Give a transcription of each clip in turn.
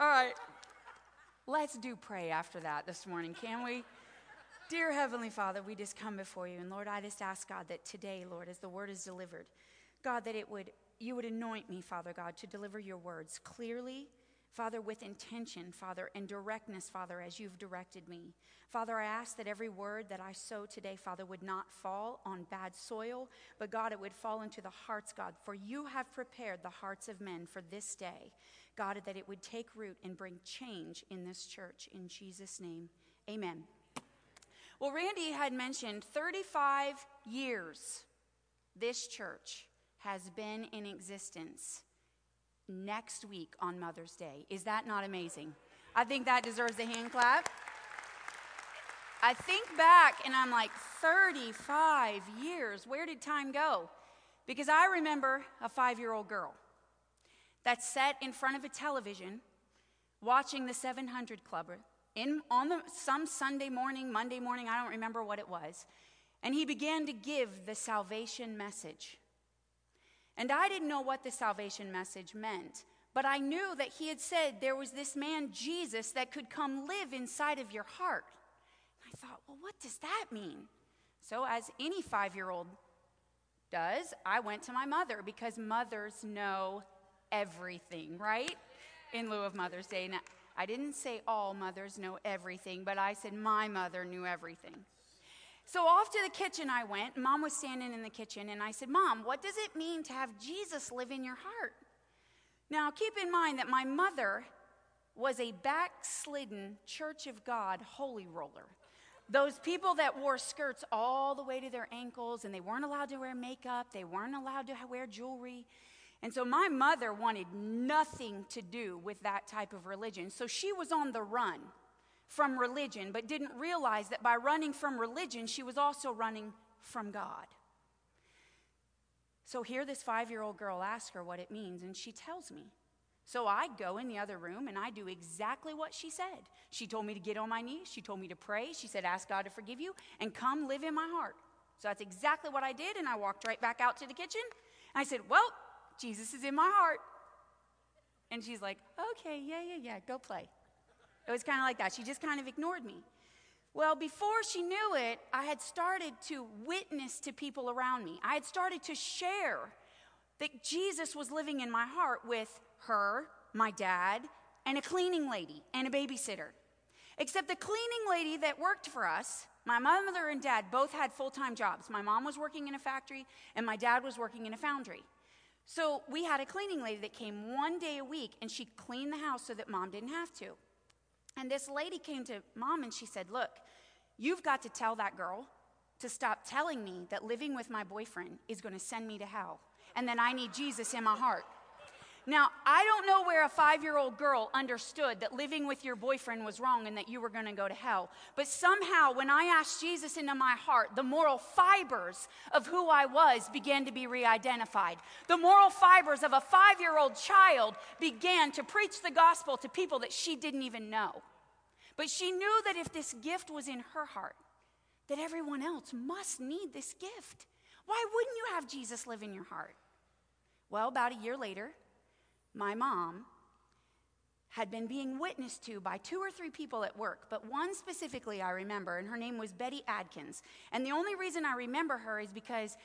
All right. Let's do pray after that this morning, can we? Dear Heavenly Father, we just come before you. And Lord, I just ask God that today, Lord, as the word is delivered, God, that it would, you would anoint me, Father God, to deliver your words clearly, Father, with intention, Father, and directness, Father, as you've directed me. Father, I ask that every word that I sow today, Father, would not fall on bad soil, but God, it would fall into the hearts, God, for you have prepared the hearts of men for this day. God, that it would take root and bring change in this church. In Jesus' name, amen. Well, Randy had mentioned 35 years this church has been in existence next week on Mother's Day. Is that not amazing? I think that deserves a hand clap. I think back and I'm like, 35 years. Where did time go? Because I remember a five year old girl that sat in front of a television watching the 700 Club in, on the, some Sunday morning, Monday morning, I don't remember what it was. And he began to give the salvation message. And I didn't know what the salvation message meant, but I knew that he had said there was this man, Jesus, that could come live inside of your heart. And I thought, well, what does that mean? So, as any five year old does, I went to my mother because mothers know everything, right? In lieu of Mother's Day. Now, I didn't say all mothers know everything, but I said my mother knew everything. So off to the kitchen I went. Mom was standing in the kitchen, and I said, Mom, what does it mean to have Jesus live in your heart? Now, keep in mind that my mother was a backslidden Church of God holy roller. Those people that wore skirts all the way to their ankles, and they weren't allowed to wear makeup, they weren't allowed to wear jewelry. And so my mother wanted nothing to do with that type of religion. So she was on the run from religion, but didn't realize that by running from religion, she was also running from God. So here, this five year old girl asks her what it means, and she tells me. So I go in the other room and I do exactly what she said. She told me to get on my knees. She told me to pray. She said, Ask God to forgive you and come live in my heart. So that's exactly what I did. And I walked right back out to the kitchen. And I said, Well, Jesus is in my heart. And she's like, Okay, yeah, yeah, yeah, go play. It was kind of like that. She just kind of ignored me. Well, before she knew it, I had started to witness to people around me. I had started to share that Jesus was living in my heart with her, my dad, and a cleaning lady and a babysitter. Except the cleaning lady that worked for us, my mother and dad both had full time jobs. My mom was working in a factory, and my dad was working in a foundry. So we had a cleaning lady that came one day a week, and she cleaned the house so that mom didn't have to. And this lady came to mom and she said, Look, you've got to tell that girl to stop telling me that living with my boyfriend is going to send me to hell, and then I need Jesus in my heart. Now, I don't know where a five year old girl understood that living with your boyfriend was wrong and that you were going to go to hell. But somehow, when I asked Jesus into my heart, the moral fibers of who I was began to be re identified. The moral fibers of a five year old child began to preach the gospel to people that she didn't even know. But she knew that if this gift was in her heart, that everyone else must need this gift. Why wouldn't you have Jesus live in your heart? Well, about a year later, my mom had been being witnessed to by two or three people at work, but one specifically I remember, and her name was Betty Adkins. And the only reason I remember her is because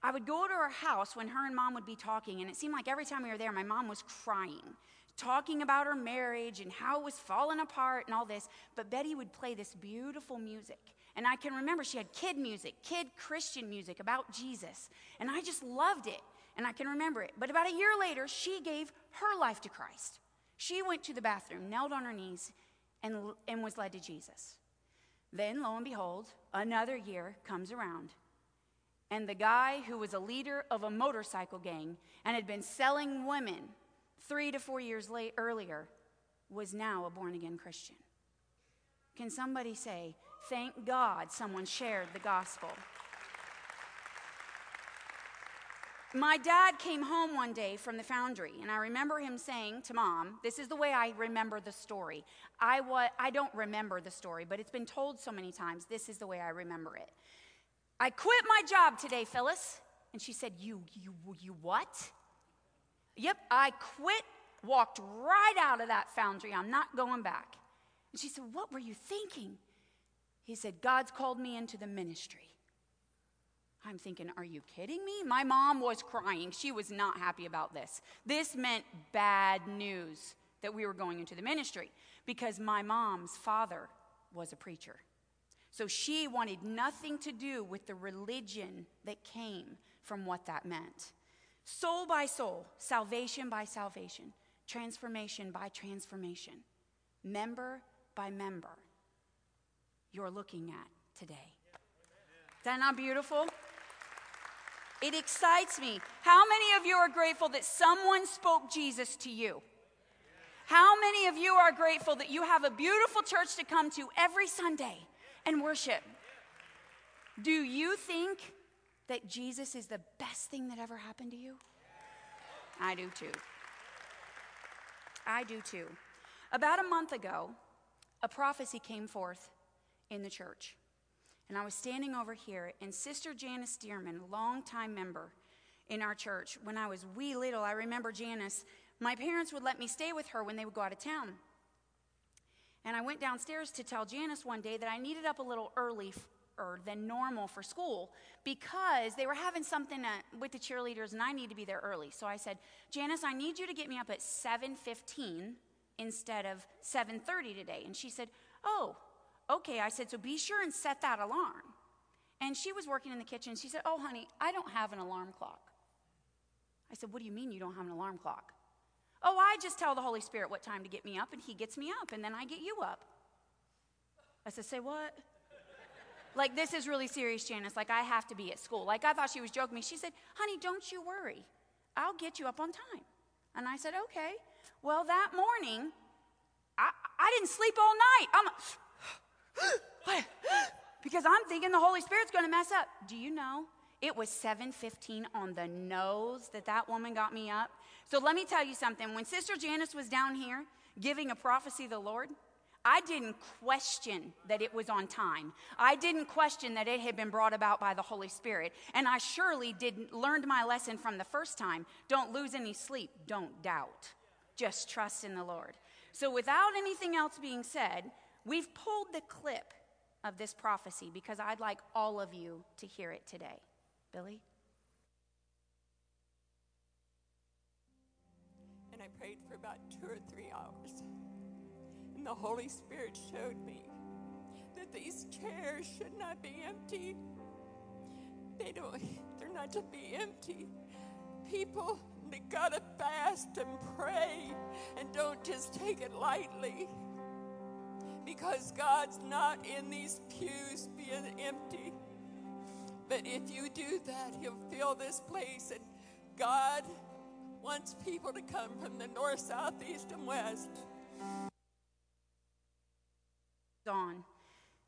I would go to her house when her and mom would be talking, and it seemed like every time we were there, my mom was crying, talking about her marriage and how it was falling apart and all this. But Betty would play this beautiful music. And I can remember she had kid music, kid Christian music about Jesus. And I just loved it and I can remember it. But about a year later, she gave her life to Christ. She went to the bathroom, knelt on her knees, and, and was led to Jesus. Then, lo and behold, another year comes around. And the guy who was a leader of a motorcycle gang and had been selling women three to four years late, earlier was now a born again Christian. Can somebody say, Thank God someone shared the gospel? My dad came home one day from the foundry, and I remember him saying to mom, This is the way I remember the story. I, wa- I don't remember the story, but it's been told so many times. This is the way I remember it. I quit my job today, Phyllis. And she said, You, you, you what? Yep, I quit walked right out of that foundry. I'm not going back. And she said, What were you thinking? He said, God's called me into the ministry. I'm thinking, Are you kidding me? My mom was crying. She was not happy about this. This meant bad news that we were going into the ministry because my mom's father was a preacher. So she wanted nothing to do with the religion that came from what that meant. Soul by soul, salvation by salvation, transformation by transformation, member by member, you're looking at today. Is that not beautiful? It excites me. How many of you are grateful that someone spoke Jesus to you? How many of you are grateful that you have a beautiful church to come to every Sunday and worship? Do you think that Jesus is the best thing that ever happened to you? I do too. I do too. About a month ago, a prophecy came forth in the church. And I was standing over here, and Sister Janice Dearman, longtime member in our church, when I was wee little, I remember Janice, my parents would let me stay with her when they would go out of town. And I went downstairs to tell Janice one day that I needed up a little early than normal for school because they were having something with the cheerleaders and I need to be there early. So I said, "Janice, I need you to get me up at 7:15 instead of 7:30 today." And she said, "Oh, okay." I said, "So be sure and set that alarm." And she was working in the kitchen. She said, "Oh, honey, I don't have an alarm clock." I said, "What do you mean you don't have an alarm clock?" "Oh, I just tell the Holy Spirit what time to get me up and he gets me up and then I get you up." I said, "Say what?" Like, this is really serious, Janice. Like, I have to be at school. Like, I thought she was joking me. She said, Honey, don't you worry. I'll get you up on time. And I said, Okay. Well, that morning, I, I didn't sleep all night. I'm because I'm thinking the Holy Spirit's going to mess up. Do you know? It was 7:15 on the nose that that woman got me up. So let me tell you something. When Sister Janice was down here giving a prophecy of the Lord, I didn't question that it was on time. I didn't question that it had been brought about by the Holy Spirit. And I surely didn't learned my lesson from the first time. Don't lose any sleep. Don't doubt. Just trust in the Lord. So without anything else being said, we've pulled the clip of this prophecy because I'd like all of you to hear it today. Billy? And I prayed for about two or three hours. The Holy Spirit showed me that these chairs should not be empty. They don't, they're not to be empty. People, they gotta fast and pray and don't just take it lightly. Because God's not in these pews being empty. But if you do that, He'll fill this place. And God wants people to come from the north, south, east, and west on.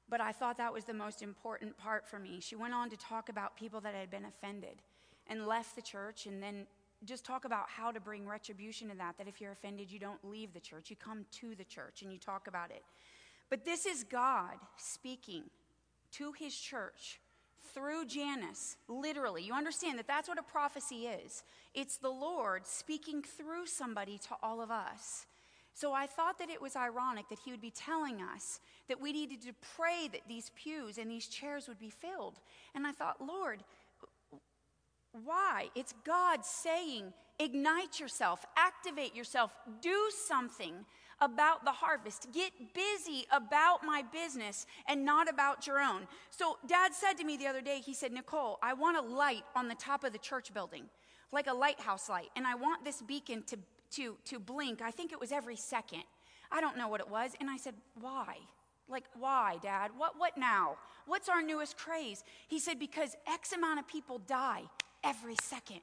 But I thought that was the most important part for me. She went on to talk about people that had been offended and left the church, and then just talk about how to bring retribution to that. That if you're offended, you don't leave the church, you come to the church and you talk about it. But this is God speaking to his church through Janice, literally. You understand that that's what a prophecy is it's the Lord speaking through somebody to all of us. So I thought that it was ironic that he would be telling us that we needed to pray that these pews and these chairs would be filled. And I thought, Lord, why? It's God saying, ignite yourself, activate yourself, do something about the harvest. Get busy about my business and not about your own. So, Dad said to me the other day, he said, Nicole, I want a light on the top of the church building, like a lighthouse light, and I want this beacon to to, to blink. I think it was every second. I don't know what it was. And I said, Why? Like, why, Dad? What, what now? What's our newest craze? He said, Because X amount of people die every second.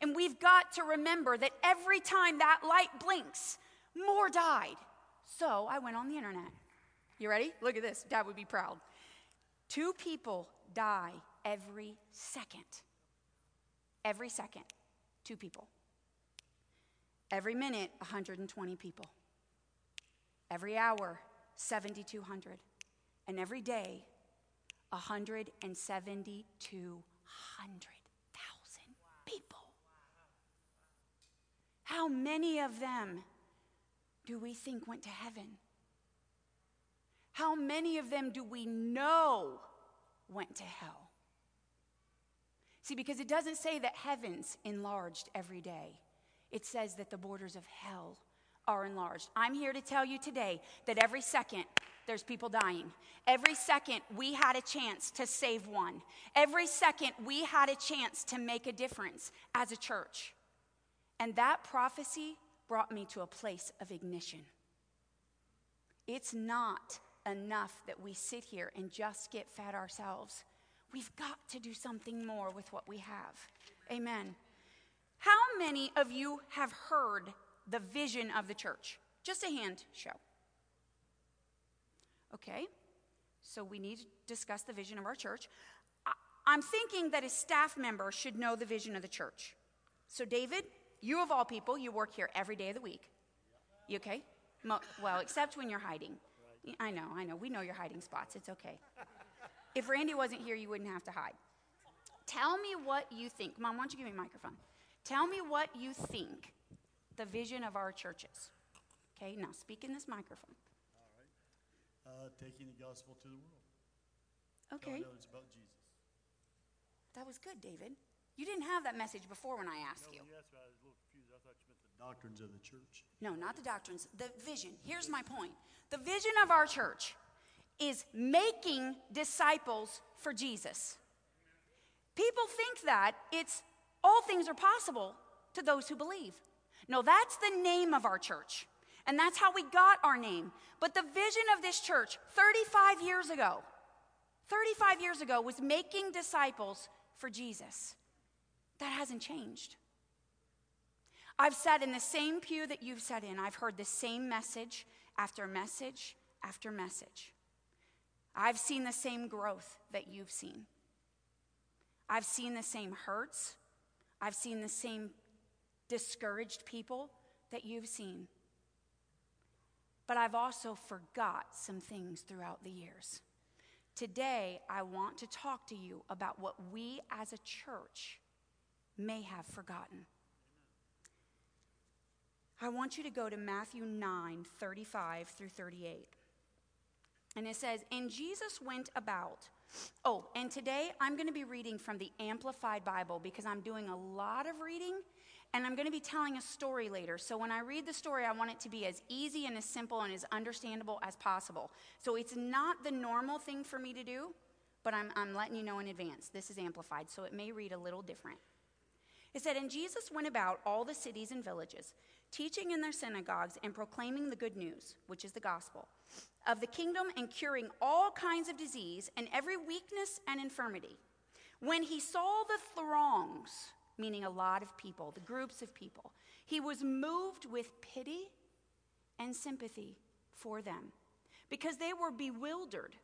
And we've got to remember that every time that light blinks, more died. So I went on the internet. You ready? Look at this. Dad would be proud. Two people die every second. Every second. Two people. Every minute, 120 people. Every hour, 7,200. And every day, 172,000 people. How many of them do we think went to heaven? How many of them do we know went to hell? See, because it doesn't say that heaven's enlarged every day, it says that the borders of hell are enlarged. I'm here to tell you today that every second there's people dying. Every second we had a chance to save one. Every second we had a chance to make a difference as a church. And that prophecy brought me to a place of ignition. It's not enough that we sit here and just get fed ourselves. We've got to do something more with what we have. Amen. How many of you have heard the vision of the church? Just a hand show. Okay, so we need to discuss the vision of our church. I'm thinking that a staff member should know the vision of the church. So, David, you of all people, you work here every day of the week. You okay? Well, except when you're hiding. I know, I know. We know your hiding spots. It's okay. If Randy wasn't here, you wouldn't have to hide. Tell me what you think. Mom, why don't you give me a microphone? Tell me what you think the vision of our church is. Okay, now speak in this microphone. All right. Uh, taking the gospel to the world. Okay. About Jesus. That was good, David. You didn't have that message before when I asked No, you. when you asked me, I was a little confused. I thought you meant the doctrines of the church. No, not the doctrines, the vision. Here's my point the vision of our church is making disciples for Jesus. People think that it's all things are possible to those who believe. No, that's the name of our church. And that's how we got our name. But the vision of this church 35 years ago, 35 years ago, was making disciples for Jesus. That hasn't changed. I've sat in the same pew that you've sat in. I've heard the same message after message after message. I've seen the same growth that you've seen. I've seen the same hurts. I've seen the same discouraged people that you've seen. But I've also forgot some things throughout the years. Today, I want to talk to you about what we as a church may have forgotten. I want you to go to Matthew 9 35 through 38. And it says, And Jesus went about. Oh, and today I'm going to be reading from the Amplified Bible because I'm doing a lot of reading and I'm going to be telling a story later. So when I read the story, I want it to be as easy and as simple and as understandable as possible. So it's not the normal thing for me to do, but I'm, I'm letting you know in advance. This is amplified, so it may read a little different. It said, And Jesus went about all the cities and villages, teaching in their synagogues and proclaiming the good news, which is the gospel, of the kingdom and curing all kinds of disease and every weakness and infirmity. When he saw the throngs, meaning a lot of people, the groups of people. He was moved with pity and sympathy for them because they were bewildered,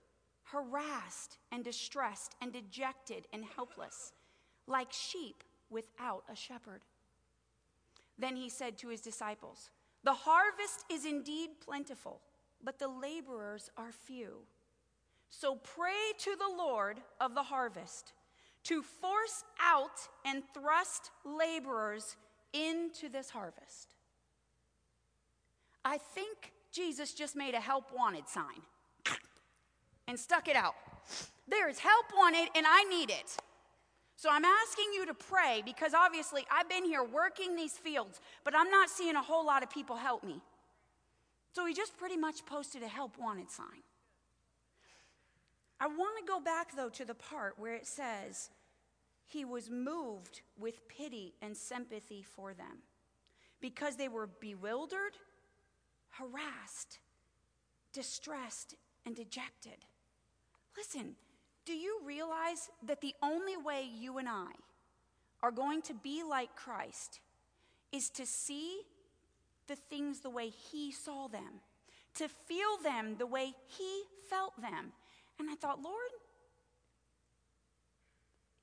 harassed, and distressed, and dejected and helpless, like sheep without a shepherd. Then he said to his disciples, The harvest is indeed plentiful, but the laborers are few. So pray to the Lord of the harvest to force out and thrust laborers into this harvest. I think Jesus just made a help wanted sign and stuck it out. There is help wanted, and I need it. So I'm asking you to pray because obviously I've been here working these fields, but I'm not seeing a whole lot of people help me. So he just pretty much posted a help wanted sign. I want to go back, though, to the part where it says, He was moved with pity and sympathy for them because they were bewildered, harassed, distressed, and dejected. Listen, do you realize that the only way you and I are going to be like Christ is to see the things the way He saw them, to feel them the way He felt them? And I thought, Lord,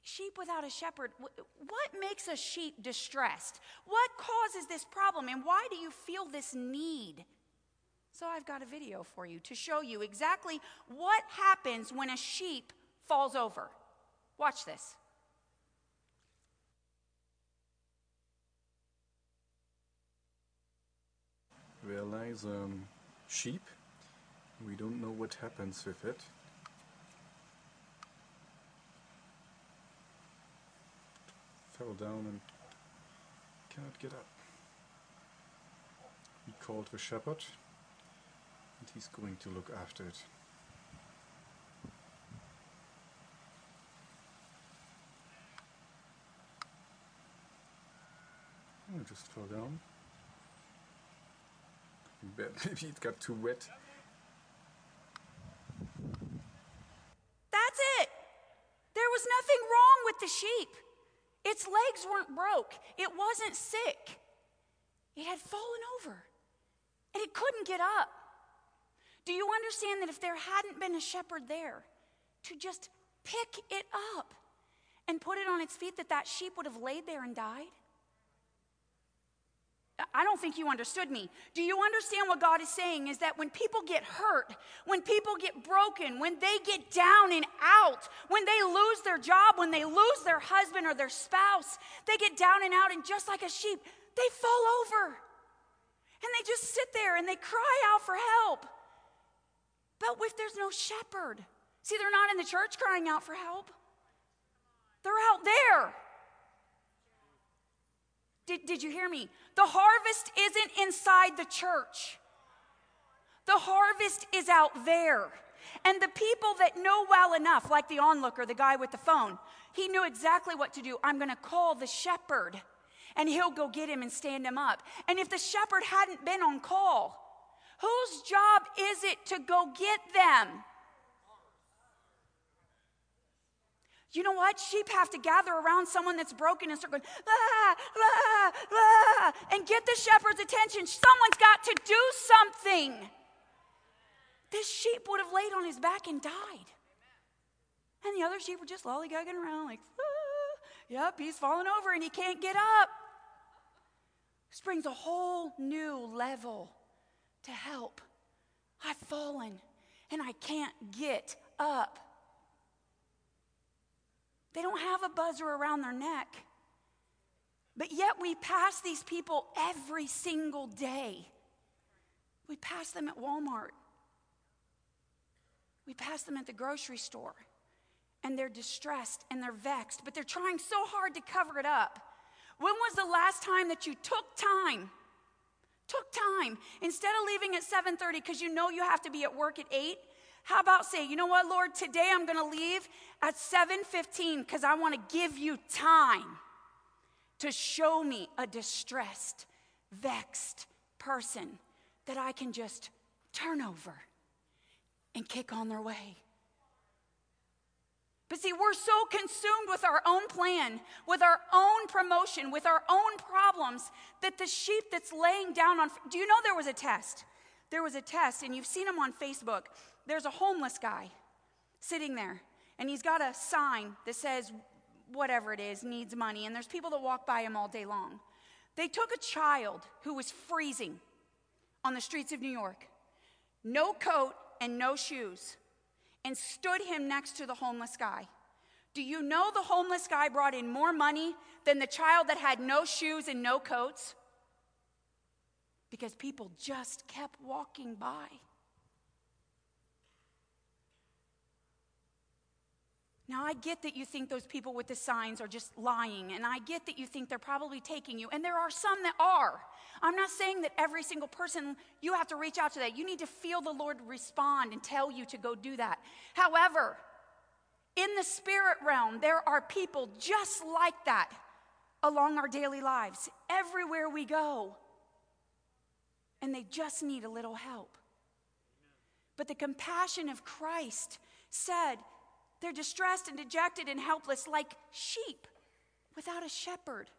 sheep without a shepherd, what makes a sheep distressed? What causes this problem? And why do you feel this need? So I've got a video for you to show you exactly what happens when a sheep falls over. Watch this. There lies a um, sheep. We don't know what happens with it. Fell down and cannot get up. He called the shepherd and he's going to look after it. It just fell down. Maybe it got too wet. That's it. There was nothing wrong with the sheep. Its legs weren't broke, it wasn't sick. It had fallen over and it couldn't get up. Do you understand that if there hadn't been a shepherd there to just pick it up and put it on its feet, that that sheep would have laid there and died? I don't think you understood me. Do you understand what God is saying? Is that when people get hurt, when people get broken, when they get down and out, when they lose their job, when they lose their husband or their spouse, they get down and out, and just like a sheep, they fall over. And they just sit there and they cry out for help. But if there's no shepherd, see, they're not in the church crying out for help, they're out there. Did, did you hear me? The harvest isn't inside the church, the harvest is out there. And the people that know well enough, like the onlooker, the guy with the phone, he knew exactly what to do. I'm going to call the shepherd, and he'll go get him and stand him up. And if the shepherd hadn't been on call, whose job is it to go get them? You know what? Sheep have to gather around someone that's broken and start going, la, la, la, and get the shepherd's attention. Someone's got to do something. This sheep would have laid on his back and died. And the other sheep were just lollygagging around, like, ah, yep, he's falling over and he can't get up. This brings a whole new level to help. I've fallen and I can't get up. They don't have a buzzer around their neck. But yet we pass these people every single day. We pass them at Walmart. We pass them at the grocery store. And they're distressed and they're vexed, but they're trying so hard to cover it up. When was the last time that you took time? Took time instead of leaving at 7:30 because you know you have to be at work at 8 how about say, you know what, Lord, today I'm going to leave at 7:15 because I want to give you time to show me a distressed, vexed person that I can just turn over and kick on their way. But see, we're so consumed with our own plan, with our own promotion, with our own problems, that the sheep that's laying down on. Do you know there was a test? There was a test, and you've seen them on Facebook there's a homeless guy sitting there, and he's got a sign that says, whatever it is, needs money, and there's people that walk by him all day long. They took a child who was freezing on the streets of New York, no coat and no shoes, and stood him next to the homeless guy. Do you know the homeless guy brought in more money than the child that had no shoes and no coats? Because people just kept walking by. Now, I get that you think those people with the signs are just lying, and I get that you think they're probably taking you, and there are some that are. I'm not saying that every single person, you have to reach out to that. You need to feel the Lord respond and tell you to go do that. However, in the spirit realm, there are people just like that along our daily lives, everywhere we go, and they just need a little help. But the compassion of Christ said, they're distressed and dejected and helpless like sheep without a shepherd.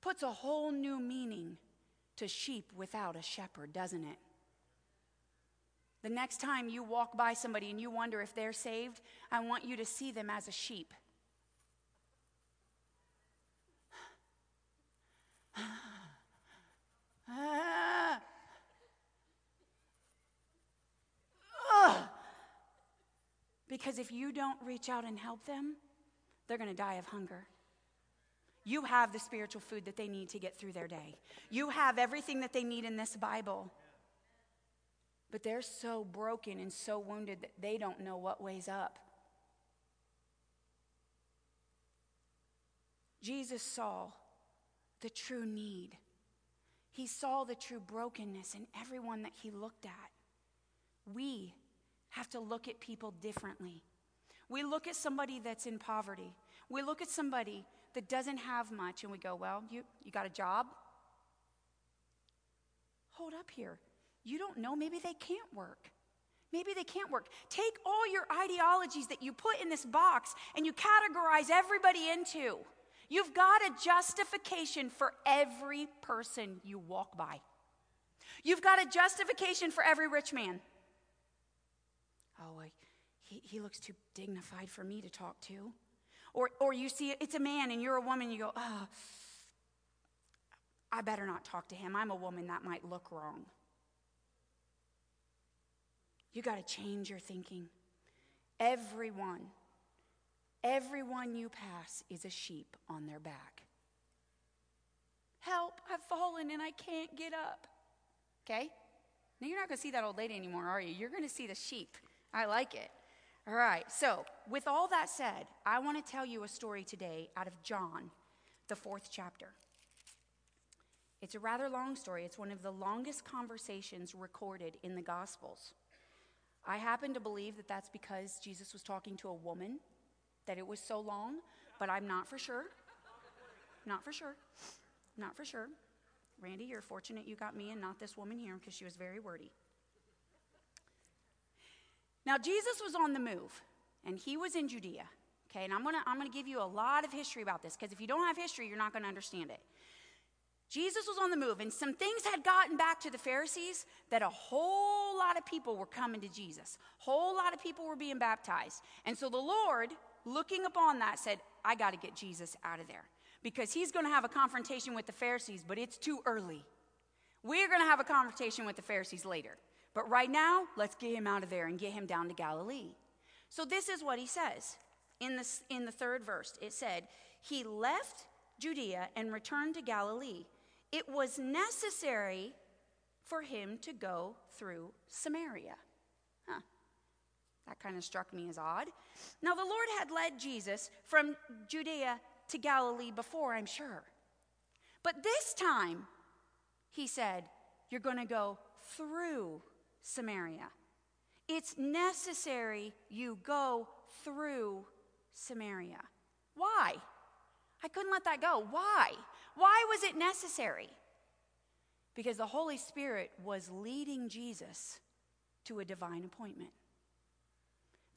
Puts a whole new meaning to sheep without a shepherd, doesn't it? The next time you walk by somebody and you wonder if they're saved, I want you to see them as a sheep. ah. Because if you don't reach out and help them, they're going to die of hunger. You have the spiritual food that they need to get through their day. You have everything that they need in this Bible. But they're so broken and so wounded that they don't know what way's up. Jesus saw the true need. He saw the true brokenness in everyone that he looked at. We have to look at people differently. We look at somebody that's in poverty. We look at somebody that doesn't have much and we go, Well, you, you got a job? Hold up here. You don't know. Maybe they can't work. Maybe they can't work. Take all your ideologies that you put in this box and you categorize everybody into. You've got a justification for every person you walk by. You've got a justification for every rich man. Oh, he, he looks too dignified for me to talk to. Or, or you see it's a man and you're a woman, you go, oh, I better not talk to him. I'm a woman, that might look wrong. You got to change your thinking. Everyone, everyone you pass is a sheep on their back. Help, I've fallen and I can't get up. Okay? Now you're not going to see that old lady anymore, are you? You're going to see the sheep. I like it. All right, so with all that said, I want to tell you a story today out of John, the fourth chapter. It's a rather long story. It's one of the longest conversations recorded in the Gospels. I happen to believe that that's because Jesus was talking to a woman, that it was so long, but I'm not for sure. Not for sure. Not for sure. Randy, you're fortunate you got me and not this woman here because she was very wordy. Now, Jesus was on the move, and he was in Judea. Okay, and I'm gonna, I'm gonna give you a lot of history about this because if you don't have history, you're not gonna understand it. Jesus was on the move, and some things had gotten back to the Pharisees that a whole lot of people were coming to Jesus. Whole lot of people were being baptized. And so the Lord, looking upon that, said, I got to get Jesus out of there because he's to have a confrontation with the Pharisees, but it's too early. We're to have a confrontation with the Pharisees later. But right now, let's get him out of there and get him down to Galilee. So this is what he says in, this, in the third verse. It said, He left Judea and returned to Galilee. It was necessary for him to go through Samaria. Huh. That kind of struck me as odd. Now, the Lord had led Jesus from Judea to Galilee before, I'm sure. But this time, he said, You're going to go through Samaria. It's necessary you go through Samaria. Why? I couldn't let that go. Why? Why was it necessary? Because the Holy Spirit was leading Jesus to a divine appointment.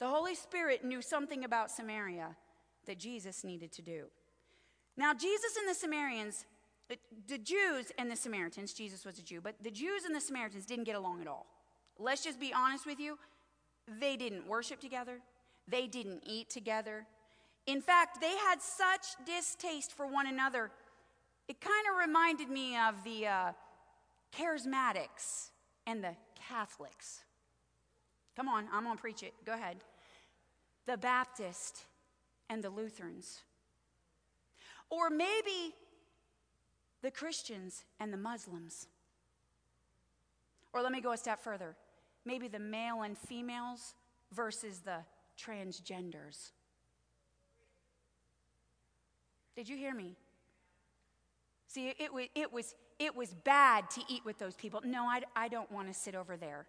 The Holy Spirit knew something about Samaria that Jesus needed to do. Now, Jesus and the Samaritans, uh, the Jews and the Samaritans, Jesus was a Jew, but the Jews and the Samaritans didn't get along at all. Let's just be honest with you. They didn't worship together, they didn't eat together. In fact, they had such distaste for one another. It kind of reminded me of the uh, charismatics and the Catholics. Come on, I'm going to preach it. Go ahead. The Baptist and the Lutherans. Or maybe the Christians and the Muslims. Or let me go a step further maybe the male and females versus the transgenders. Did you hear me? See, it, was, it, was, it was bad to eat with those people. No, I, I don't want to sit over there.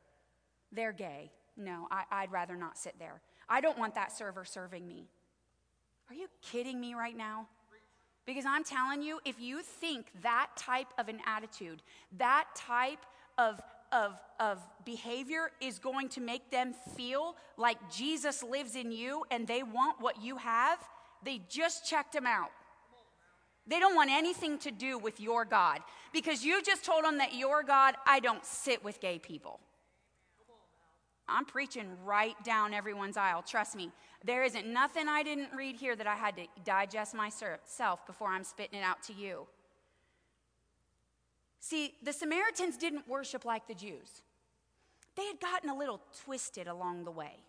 They're gay. No, I, I'd rather not sit there. I don't want that server serving me. Are you kidding me right now? Because I'm telling you, if you think that type of an attitude, that type of of, of behavior is going to make them feel like Jesus lives in you and they want what you have, they just checked him out. They don't want anything to do with your God because you just told them that your God, I don't sit with gay people. I'm preaching right down everyone's aisle. Trust me. There isn't nothing I didn't read here that I had to digest myself before I'm spitting it out to you. See, the Samaritans didn't worship like the Jews. They had gotten a little twisted along the way.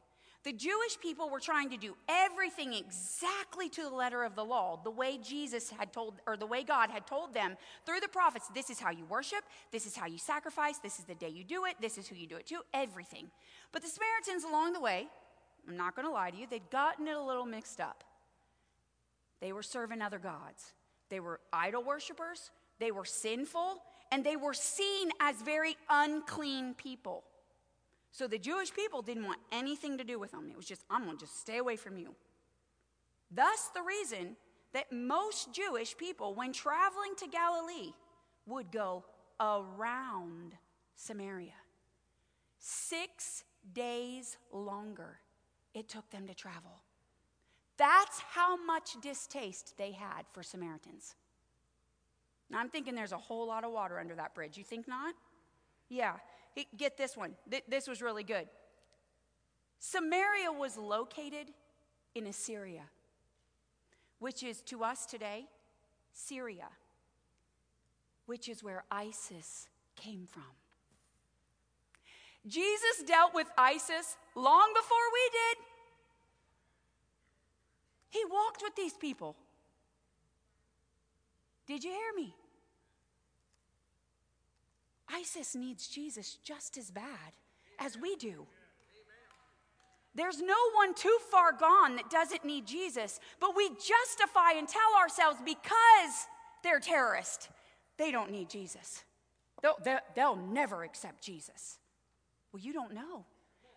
The Jewish people were trying to do everything exactly to the letter of the law, the way Jesus had told, or the way God had told them through the prophets. This is how you worship, this is how you sacrifice, this is the day you do it, this is who you do it to, everything. But the Samaritans along the way, I'm not going to lie to you, they'd gotten it a little mixed up. They were serving other gods, they were idol worshippers, they were sinful, and they were seen as very unclean people. So the Jewish people didn't want anything to do with them. It was just, I'm going to just stay away from you. Thus, the reason that most Jewish people, when traveling to Galilee, would go around Samaria. Six days longer it took them to travel. That's how much distaste they had for Samaritans. Now, I'm thinking there's a whole lot of water under that bridge. You think not? Yeah. Get this one. This was really good. Samaria was located in Assyria, which is to us today Syria, which is where ISIS came from. Jesus dealt with ISIS long before we did. He walked with these people. Did you hear me? ISIS needs Jesus just as bad as we do. There's no one too far gone that doesn't need Jesus, but we justify and tell ourselves because they're terrorists, they don't need Jesus. They'll, they'll, they'll never accept Jesus. Well, you don't know.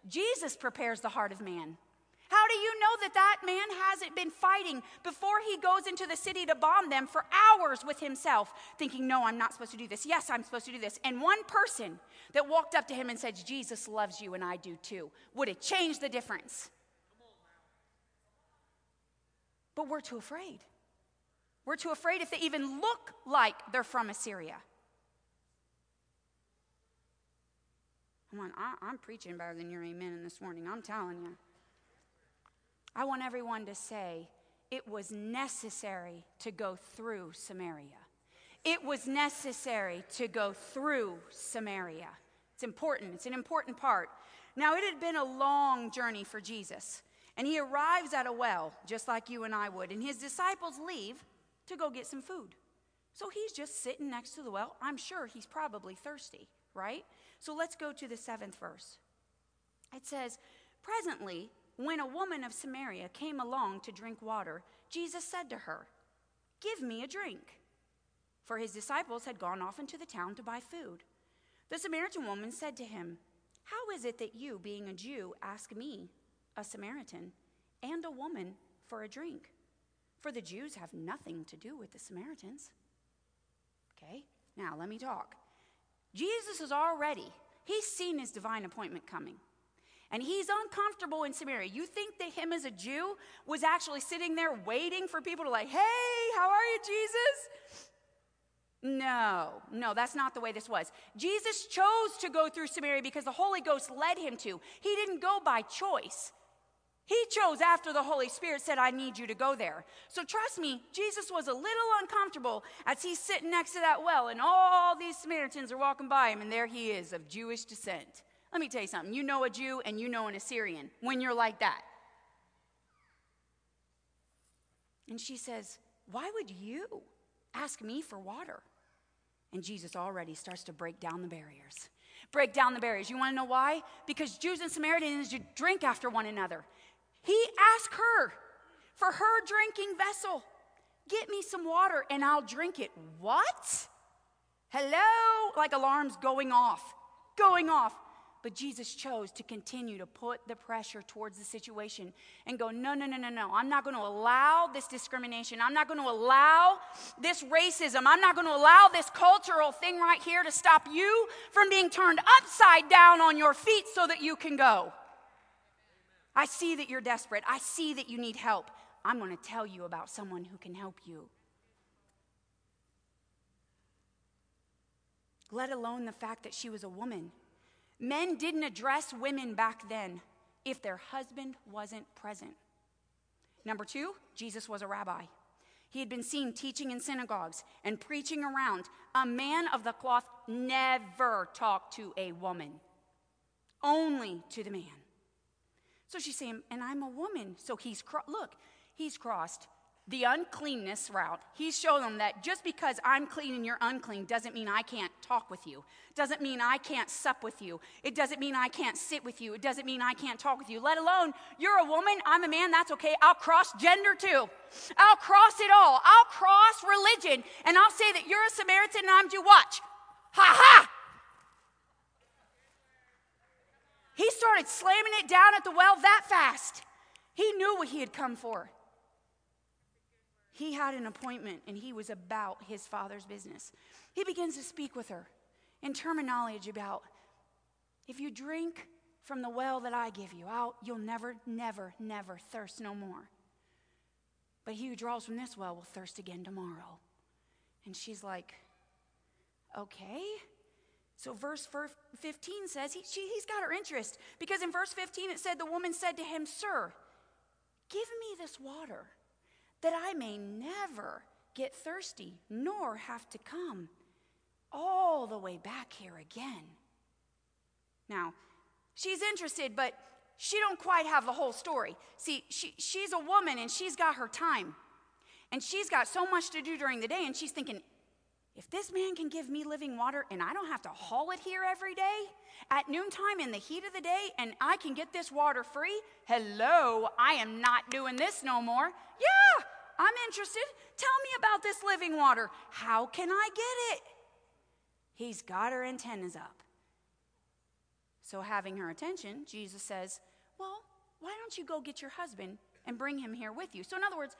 Jesus prepares the heart of man. How do you know that that man hasn't been fighting before he goes into the city to bomb them for hours with himself, thinking, No, I'm not supposed to do this. Yes, I'm supposed to do this. And one person that walked up to him and said, Jesus loves you and I do too, would have changed the difference. But we're too afraid. We're too afraid if they even look like they're from Assyria. Come on, I, am preaching better than your amen in this morning. I'm telling you. I want everyone to say, it was necessary to go through Samaria. It was necessary to go through Samaria. It's important, it's an important part. Now, it had been a long journey for Jesus, and he arrives at a well, just like you and I would, and his disciples leave to go get some food. So he's just sitting next to the well. I'm sure he's probably thirsty, right? So let's go to the seventh verse. It says, Presently, when a woman of Samaria came along to drink water, Jesus said to her, Give me a drink. For his disciples had gone off into the town to buy food. The Samaritan woman said to him, How is it that you, being a Jew, ask me, a Samaritan, and a woman, for a drink? For the Jews have nothing to do with the Samaritans. Okay, now let me talk. Jesus is already, he's seen his divine appointment coming and he's uncomfortable in Samaria. You think that him as a Jew was actually sitting there waiting for people to, like, hey, how are you, Jesus? No, no, that's not the way this was. Jesus chose to go through Samaria because the Holy Ghost led him to. He didn't go by choice. He chose after the Holy Spirit said, I need you to go there. So trust me, Jesus was a little uncomfortable as he's sitting next to that well, and all these Samaritans are walking by him, and there he is of Jewish descent. Let me tell you something. You know a Jew and you know an Assyrian when you're like that. And she says, Why would you ask me for water? And Jesus already starts to break down the barriers. Break down the barriers. You want to know why? Because Jews and Samaritans drink after one another. He asked her for her drinking vessel. Get me some water and I'll drink it. What? Hello? Like alarms going off, going off. But Jesus chose to continue to put the pressure towards the situation and go, no, no, no, no, no. I'm not going to allow this discrimination. I'm not going to allow this racism. I'm not going to allow this cultural thing right here to stop you from being turned upside down on your feet so that you can go. I see that you're desperate. I see that you need help. I'm going to tell you about someone who can help you. Let alone the fact that she was a woman Men didn't address women back then if their husband wasn't present. Number two, Jesus was a rabbi. He had been seen teaching in synagogues and preaching around. A man of the cloth never talked to a woman, only to the man. So she's saying, and I'm a woman. So he's, cro- look, he's crossed the uncleanness route. He's showing them that just because I'm clean and you're unclean doesn't mean I can't talk with you. Doesn't mean I can't sup with you. It doesn't mean I can't sit with you. It doesn't mean I can't talk with you. Let alone you're a woman, I'm a man, that's okay. I'll cross gender too. I'll cross it all. I'll cross religion and I'll say that you're a Samaritan and I'm Jew. Watch. Ha ha! He started slamming it down at the well that fast. He knew what he had come for. He had an appointment and he was about his father's business. He begins to speak with her in terminology about if you drink from the well that I give you, I'll, you'll never, never, never thirst no more. But he who draws from this well will thirst again tomorrow. And she's like, okay. So, verse 15 says he, she, he's got her interest because in verse 15 it said, The woman said to him, Sir, give me this water that I may never get thirsty nor have to come all the way back here again. Now, she's interested, but she don't quite have the whole story. See, she, she's a woman and she's got her time. And she's got so much to do during the day, and she's thinking, if this man can give me living water and I don't have to haul it here every day at noontime in the heat of the day and I can get this water free, hello, I am not doing this no more. Yeah, I'm interested. Tell me about this living water. How can I get it? He's got her antennas up. So, having her attention, Jesus says, Well, why don't you go get your husband and bring him here with you? So, in other words,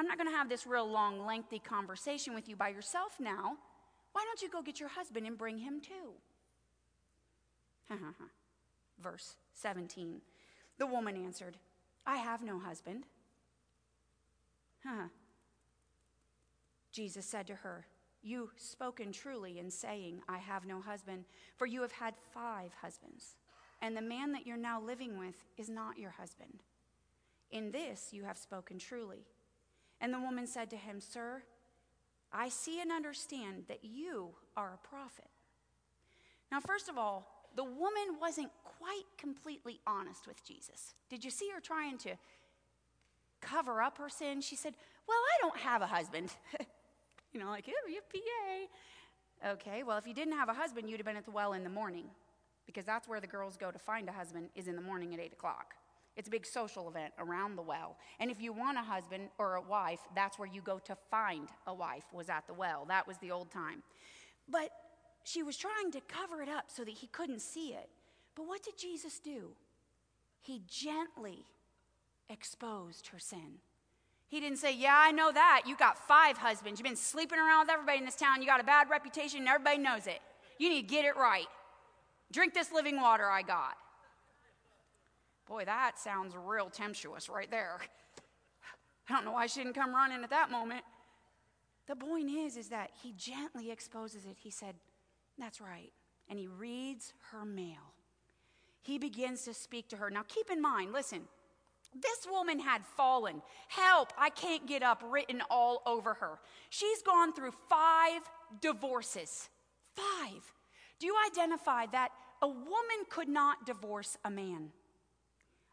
I'm not going to have this real long, lengthy conversation with you by yourself now. Why don't you go get your husband and bring him too? Verse 17. The woman answered, I have no husband. Jesus said to her, You spoken truly in saying, I have no husband, for you have had five husbands, and the man that you're now living with is not your husband. In this you have spoken truly. And the woman said to him, Sir, I see and understand that you are a prophet. Now, first of all, the woman wasn't quite completely honest with Jesus. Did you see her trying to cover up her sin? She said, Well, I don't have a husband. you know, like, oh, you PA. Okay, well, if you didn't have a husband, you'd have been at the well in the morning because that's where the girls go to find a husband, is in the morning at 8 o'clock. It's a big social event around the well. And if you want a husband or a wife, that's where you go to find a wife, was at the well. That was the old time. But she was trying to cover it up so that he couldn't see it. But what did Jesus do? He gently exposed her sin. He didn't say, Yeah, I know that. You got five husbands. You've been sleeping around with everybody in this town. You got a bad reputation, and everybody knows it. You need to get it right. Drink this living water I got. Boy, that sounds real tempestuous right there. I don't know why she didn't come running at that moment. The point is, is that he gently exposes it. He said, That's right. And he reads her mail. He begins to speak to her. Now, keep in mind, listen, this woman had fallen. Help, I can't get up, written all over her. She's gone through five divorces. Five. Do you identify that a woman could not divorce a man?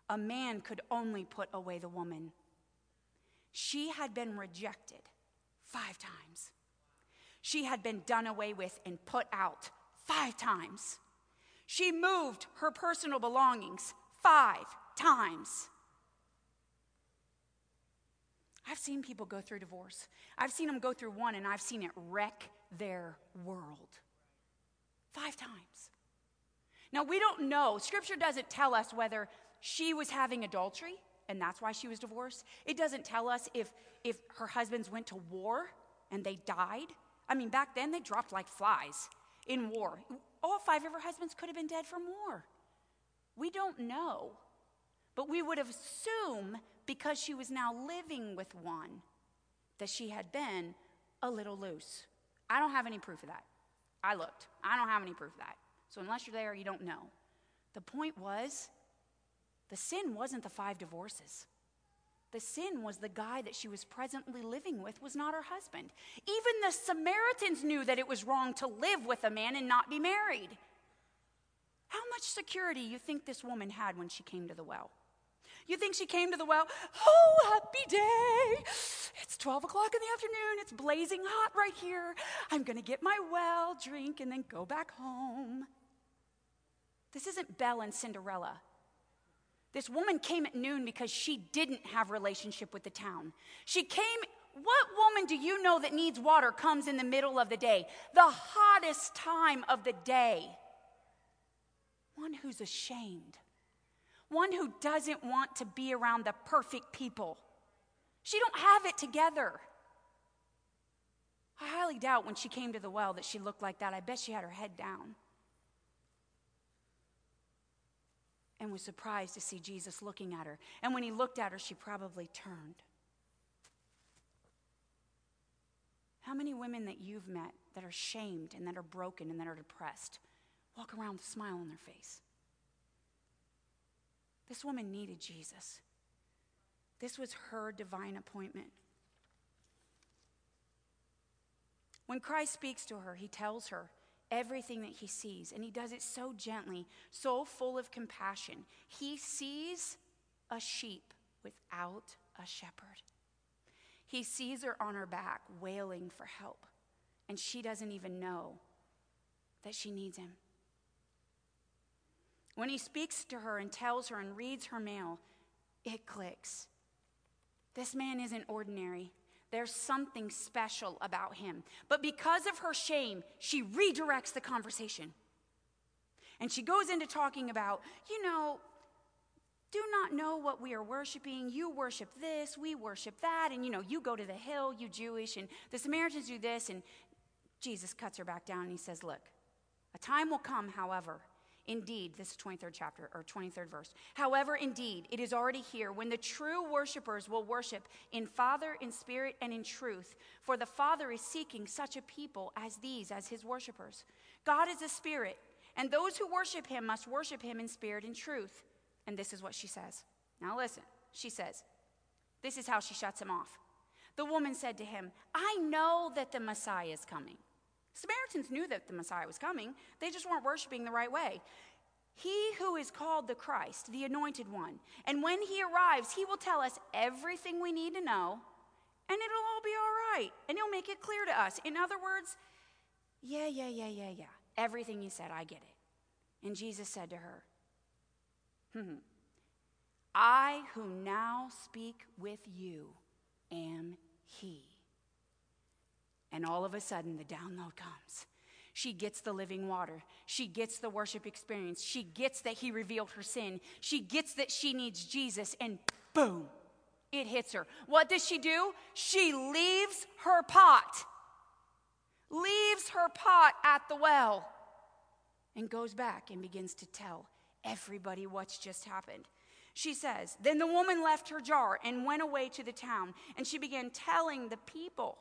A man could only put away the woman. She had been rejected five times. She had been done away with and put out five times. She moved her personal belongings five times. I've seen people go through divorce. I've seen them go through one and I've seen it wreck their world. Five times. Now, we don't know. Scripture doesn't tell us whether she was having adultery and that's why she was divorced. It doesn't tell us if, if her husbands went to war and they died. I mean, back then they dropped like flies in war. All five of her husbands could have been dead from war. We don't know. But we would assume because she was now living with one that she had been a little loose. I don't have any proof of that. I looked. I don't have any proof of that. So unless you're there, you don't know. The point was, the sin wasn't the five divorces. The sin was the guy that she was presently living with was not her husband. Even the Samaritans knew that it was wrong to live with a man and not be married. How much security you think this woman had when she came to the well? You think she came to the well? Oh, happy day. It's 12 o'clock in the afternoon. It's blazing hot right here. I'm going to get my well, drink, and then go back home. This isn't Belle and Cinderella. This woman came at noon because she didn't have relationship with the town. She came what woman do you know that needs water comes in the middle of the day? The hottest time of the day. One who's ashamed. One who doesn't want to be around the perfect people. She don't have it together. I highly doubt when she came to the well that she looked like that. I bet she had her head down. And was surprised to see Jesus looking at her. And when he looked at her, she probably turned. How many women that you've met that are shamed and that are broken and that are depressed walk around with a smile on their face? This woman needed Jesus. This was her divine appointment. When Christ speaks to her, he tells her everything that he sees, and he does it so gently, so full of compassion. He sees a sheep without a shepherd. He sees her on her back, wailing for help, and she doesn't even know that she needs him. When he speaks to her and tells her and reads her mail, it clicks. This man isn't ordinary. There's something special about him. But because of her shame, she redirects the conversation. And she goes into talking about, you know, do not know what we are worshiping. You worship this, we worship that. And you know, you go to the hill, you Jewish, and the Samaritans do this. And Jesus cuts her back down and he says, Look, a time will come, however, Indeed, this is 23rd chapter or 23rd verse. However, indeed, it is already here when the true worshipers will worship in Father, in spirit, and in truth. For the Father is seeking such a people as these as his worshipers. God is a spirit, and those who worship him must worship him in spirit and truth. And this is what she says. Now listen, she says, this is how she shuts him off. The woman said to him, I know that the Messiah is coming. Samaritans knew that the Messiah was coming, they just weren't worshiping the right way. He who is called the Christ, the anointed one. And when he arrives, he will tell us everything we need to know, and it'll all be all right. And he'll make it clear to us. In other words, yeah, yeah, yeah, yeah, yeah. Everything you said, I get it. And Jesus said to her, Hmm. I who now speak with you am He. And all of a sudden, the download comes. She gets the living water. She gets the worship experience. She gets that He revealed her sin. She gets that she needs Jesus, and boom, it hits her. What does she do? She leaves her pot, leaves her pot at the well, and goes back and begins to tell everybody what's just happened. She says, Then the woman left her jar and went away to the town, and she began telling the people,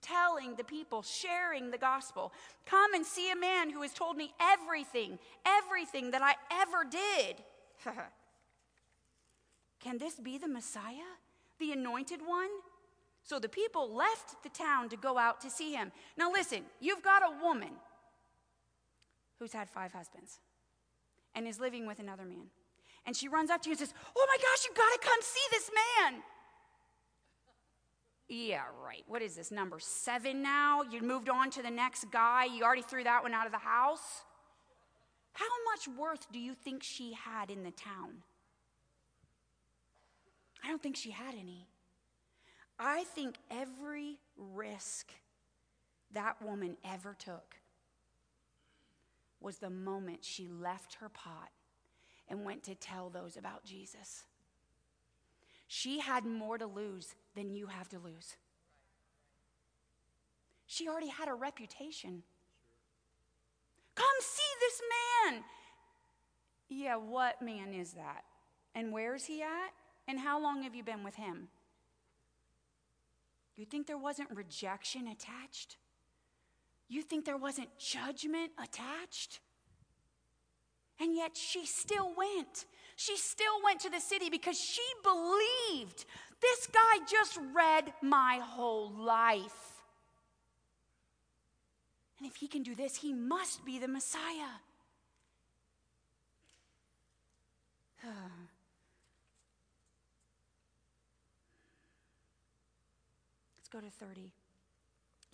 telling the people, sharing the gospel. Come and see a man who has told me everything, everything that I ever did. Can this be the Messiah, the anointed one? So the people left the town to go out to see him. Now, listen, you've got a woman who's had five husbands and is living with another man. And she runs up to you and says, Oh my gosh, you've gotta come see this man. Yeah, right. What is this, number seven now? You moved on to the next guy. You already threw that one out of the house. How much worth do you think she had in the town? I don't think she had any. I think every risk that woman ever took was the moment she left her pot and went to tell those about Jesus. She had more to lose than you have to lose. She already had a reputation. Come see this man. Yeah, what man is that? And where's he at? And how long have you been with him? You think there wasn't rejection attached? You think there wasn't judgment attached? And yet she still went. She still went to the city because she believed this guy just read my whole life. And if he can do this, he must be the Messiah. Let's go to 30.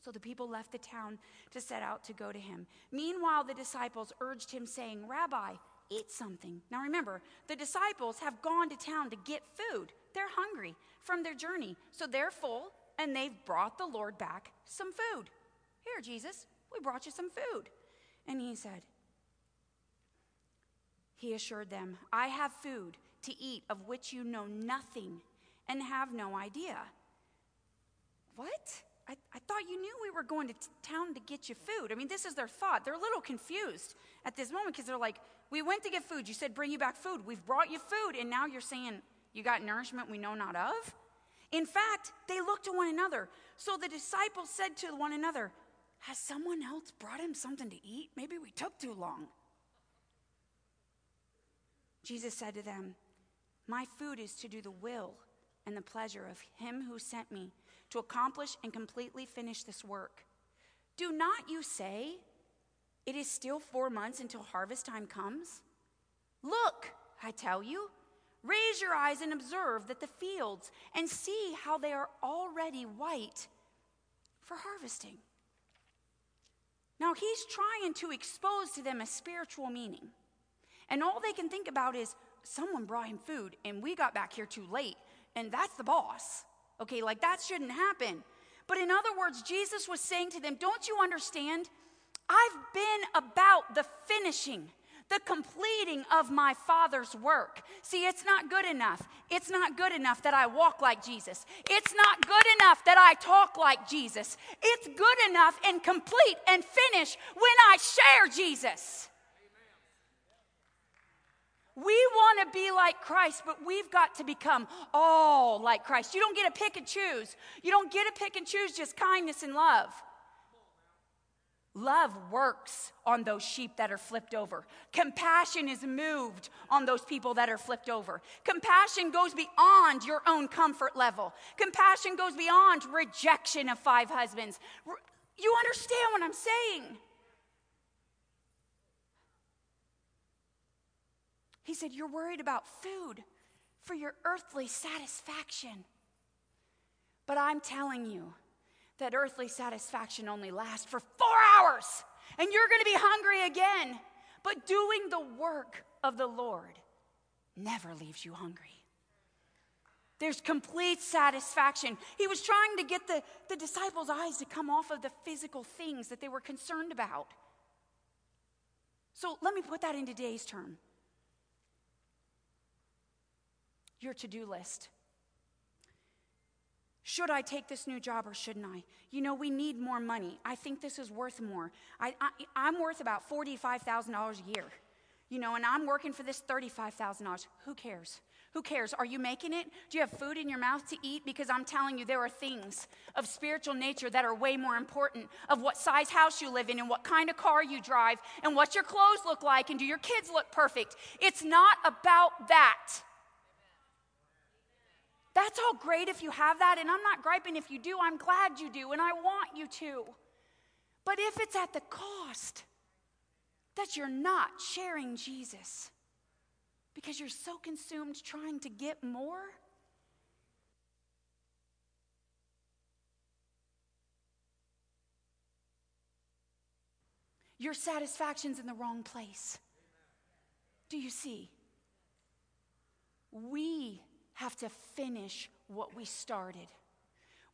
So the people left the town to set out to go to him. Meanwhile, the disciples urged him, saying, Rabbi, eat something. Now remember, the disciples have gone to town to get food. They're hungry from their journey. So they're full, and they've brought the Lord back some food. Here, Jesus, we brought you some food. And he said, He assured them, I have food to eat of which you know nothing and have no idea. What? I, I thought you knew we were going to t- town to get you food. I mean, this is their thought. They're a little confused at this moment because they're like, We went to get food. You said, Bring you back food. We've brought you food. And now you're saying, You got nourishment we know not of? In fact, they looked to one another. So the disciples said to one another, Has someone else brought him something to eat? Maybe we took too long. Jesus said to them, My food is to do the will and the pleasure of him who sent me to accomplish and completely finish this work. Do not you say, It is still four months until harvest time comes? Look, I tell you, raise your eyes and observe that the fields and see how they are already white for harvesting. Now, he's trying to expose to them a spiritual meaning. And all they can think about is someone brought him food and we got back here too late, and that's the boss. Okay, like that shouldn't happen. But in other words, Jesus was saying to them, Don't you understand? I've been about the finishing, the completing of my Father's work. See, it's not good enough. It's not good enough that I walk like Jesus. It's not good enough that I talk like Jesus. It's good enough and complete and finish when I share Jesus. We want to be like Christ, but we've got to become all like Christ. You don't get to pick and choose. You don't get to pick and choose just kindness and love. Love works on those sheep that are flipped over. Compassion is moved on those people that are flipped over. Compassion goes beyond your own comfort level. Compassion goes beyond rejection of five husbands. You understand what I'm saying? He said, You're worried about food for your earthly satisfaction. But I'm telling you that earthly satisfaction only lasts for four hours, and you're going to be hungry again. But doing the work of the Lord never leaves you hungry. There's complete satisfaction. He was trying to get the, the disciples' eyes to come off of the physical things that they were concerned about. So let me put that in today's term. your to do list. Should I take this new job or shouldn't I? You know, we need more money. I think this is worth more. I, I, am worth about $45,000 a year, you know, and I'm working for this $35,000. Who cares? Who cares? Are you making it? Do you have food in your mouth to eat? Because I'm telling you, there are things of spiritual nature that are way more important of what size house you live in and what kind of car you drive and what your clothes look like and do your kids look perfect. It's not about that. That's all great if you have that, and I'm not griping if you do. I'm glad you do, and I want you to. But if it's at the cost that you're not sharing Jesus because you're so consumed trying to get more, your satisfaction's in the wrong place. Do you see? We have to finish what we started.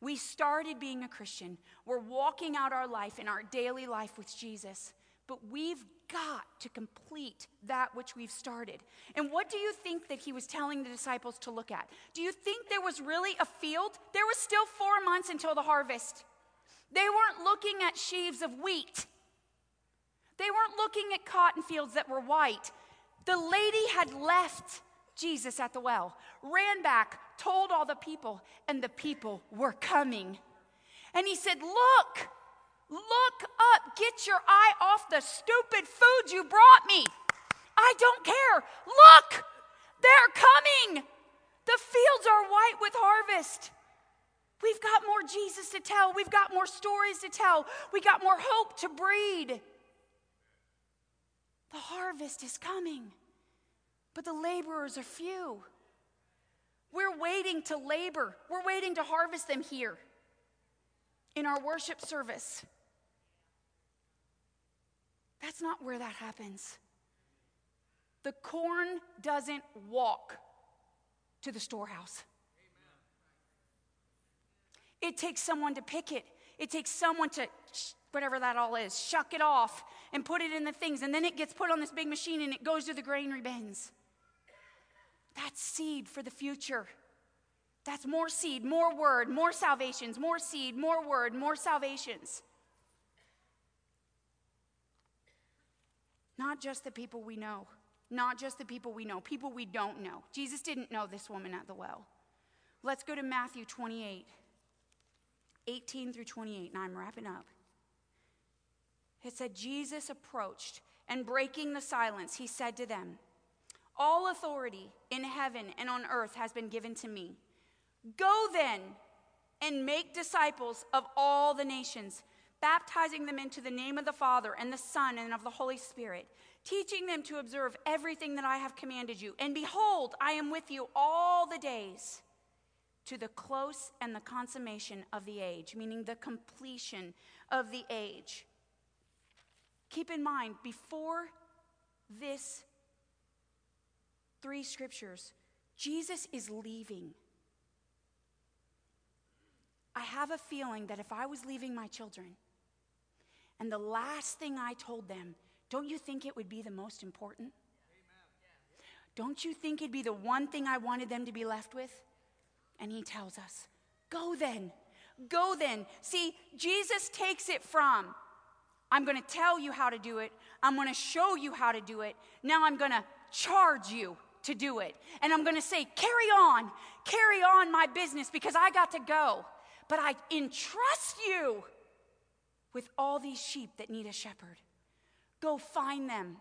We started being a Christian. We're walking out our life in our daily life with Jesus, but we've got to complete that which we've started. And what do you think that he was telling the disciples to look at? Do you think there was really a field? There was still four months until the harvest. They weren't looking at sheaves of wheat, they weren't looking at cotton fields that were white. The lady had left Jesus at the well, ran back, told all the people, and the people were coming. And he said, Look, look up, get your eye off the stupid food you brought me. I don't care. Look, they're coming. The fields are white with harvest. We've got more Jesus to tell. We've got more stories to tell. We got more hope to breed. The harvest is coming but the laborers are few. We're waiting to labor, we're waiting to harvest them here. in our worship service. That's not where that happens. The corn doesn't walk to the storehouse. It takes someone to pick it. It takes someone to, whatever that all is, shuck it off and put it in the things. And then it gets put on this big machine and it goes to the granary bins. That's seed for the future. That's more seed, more word, more salvations, more seed, more word, more salvations. Not just the people we know, not just the people we know, people we don't know. Jesus didn't know this woman at the well. Let's go to Matthew 28, 18 through 28. Now I'm wrapping up. It said, Jesus approached, and breaking the silence, he said to them, All authority in heaven and on earth has been given to me. Go then and make disciples of all the nations, baptizing them into the name of the Father and the Son and of the Holy Spirit, teaching them to observe everything that I have commanded you. And behold, I am with you all the days to the close and the consummation of the age, meaning the completion of the age. Keep in mind, before this three scriptures, Jesus is leaving. I have a feeling that if I was leaving my children and the last thing I told them, don't you think it would be the most important? Don't you think it'd be the one thing I wanted them to be left with? And he tells us, Go then, go then. See, Jesus takes it from, I'm to tell you how to do it, I'm to show you how to do it, now I'm to charge you to do it. And I'm going to say, Carry on, carry on my business because I got to go but I entrust you with all these sheep that need a shepherd. Go find them.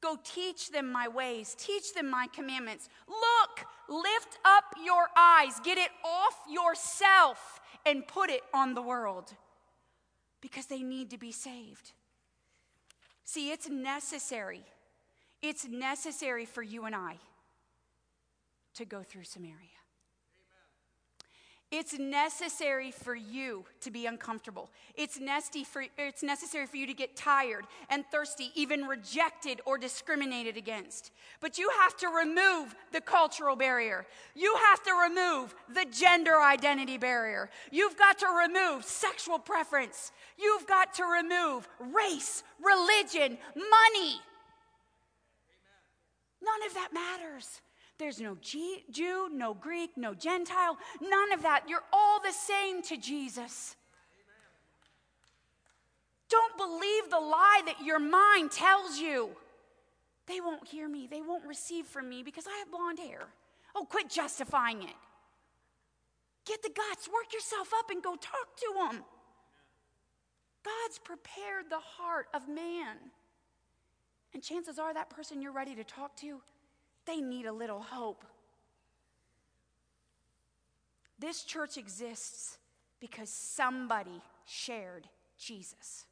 Go teach them my ways. Teach them my commandments. Look, lift up your eyes. Get it off yourself and put it on the world because they need to be saved. See, it's necessary. It's necessary for you and I to go through Samaria. It's necessary for you to be uncomfortable. It's, for, it's necessary for you to get tired and thirsty, even rejected or discriminated against. But you have to remove the cultural barrier. You have to remove the gender identity barrier. You've got to remove sexual preference. You've got to remove race, religion, money. None of that matters. There's no G- Jew, no Greek, no Gentile, none of that. You're all the same to Jesus. Don't believe the lie that your mind tells you. They won't hear me, they won't receive from me because I have blonde hair. Oh, quit justifying it. Get the guts, work yourself up, and go talk to them. God's prepared the heart of man. And chances are that person you're ready to talk to they need a little hope. This church exists because somebody shared Jesus.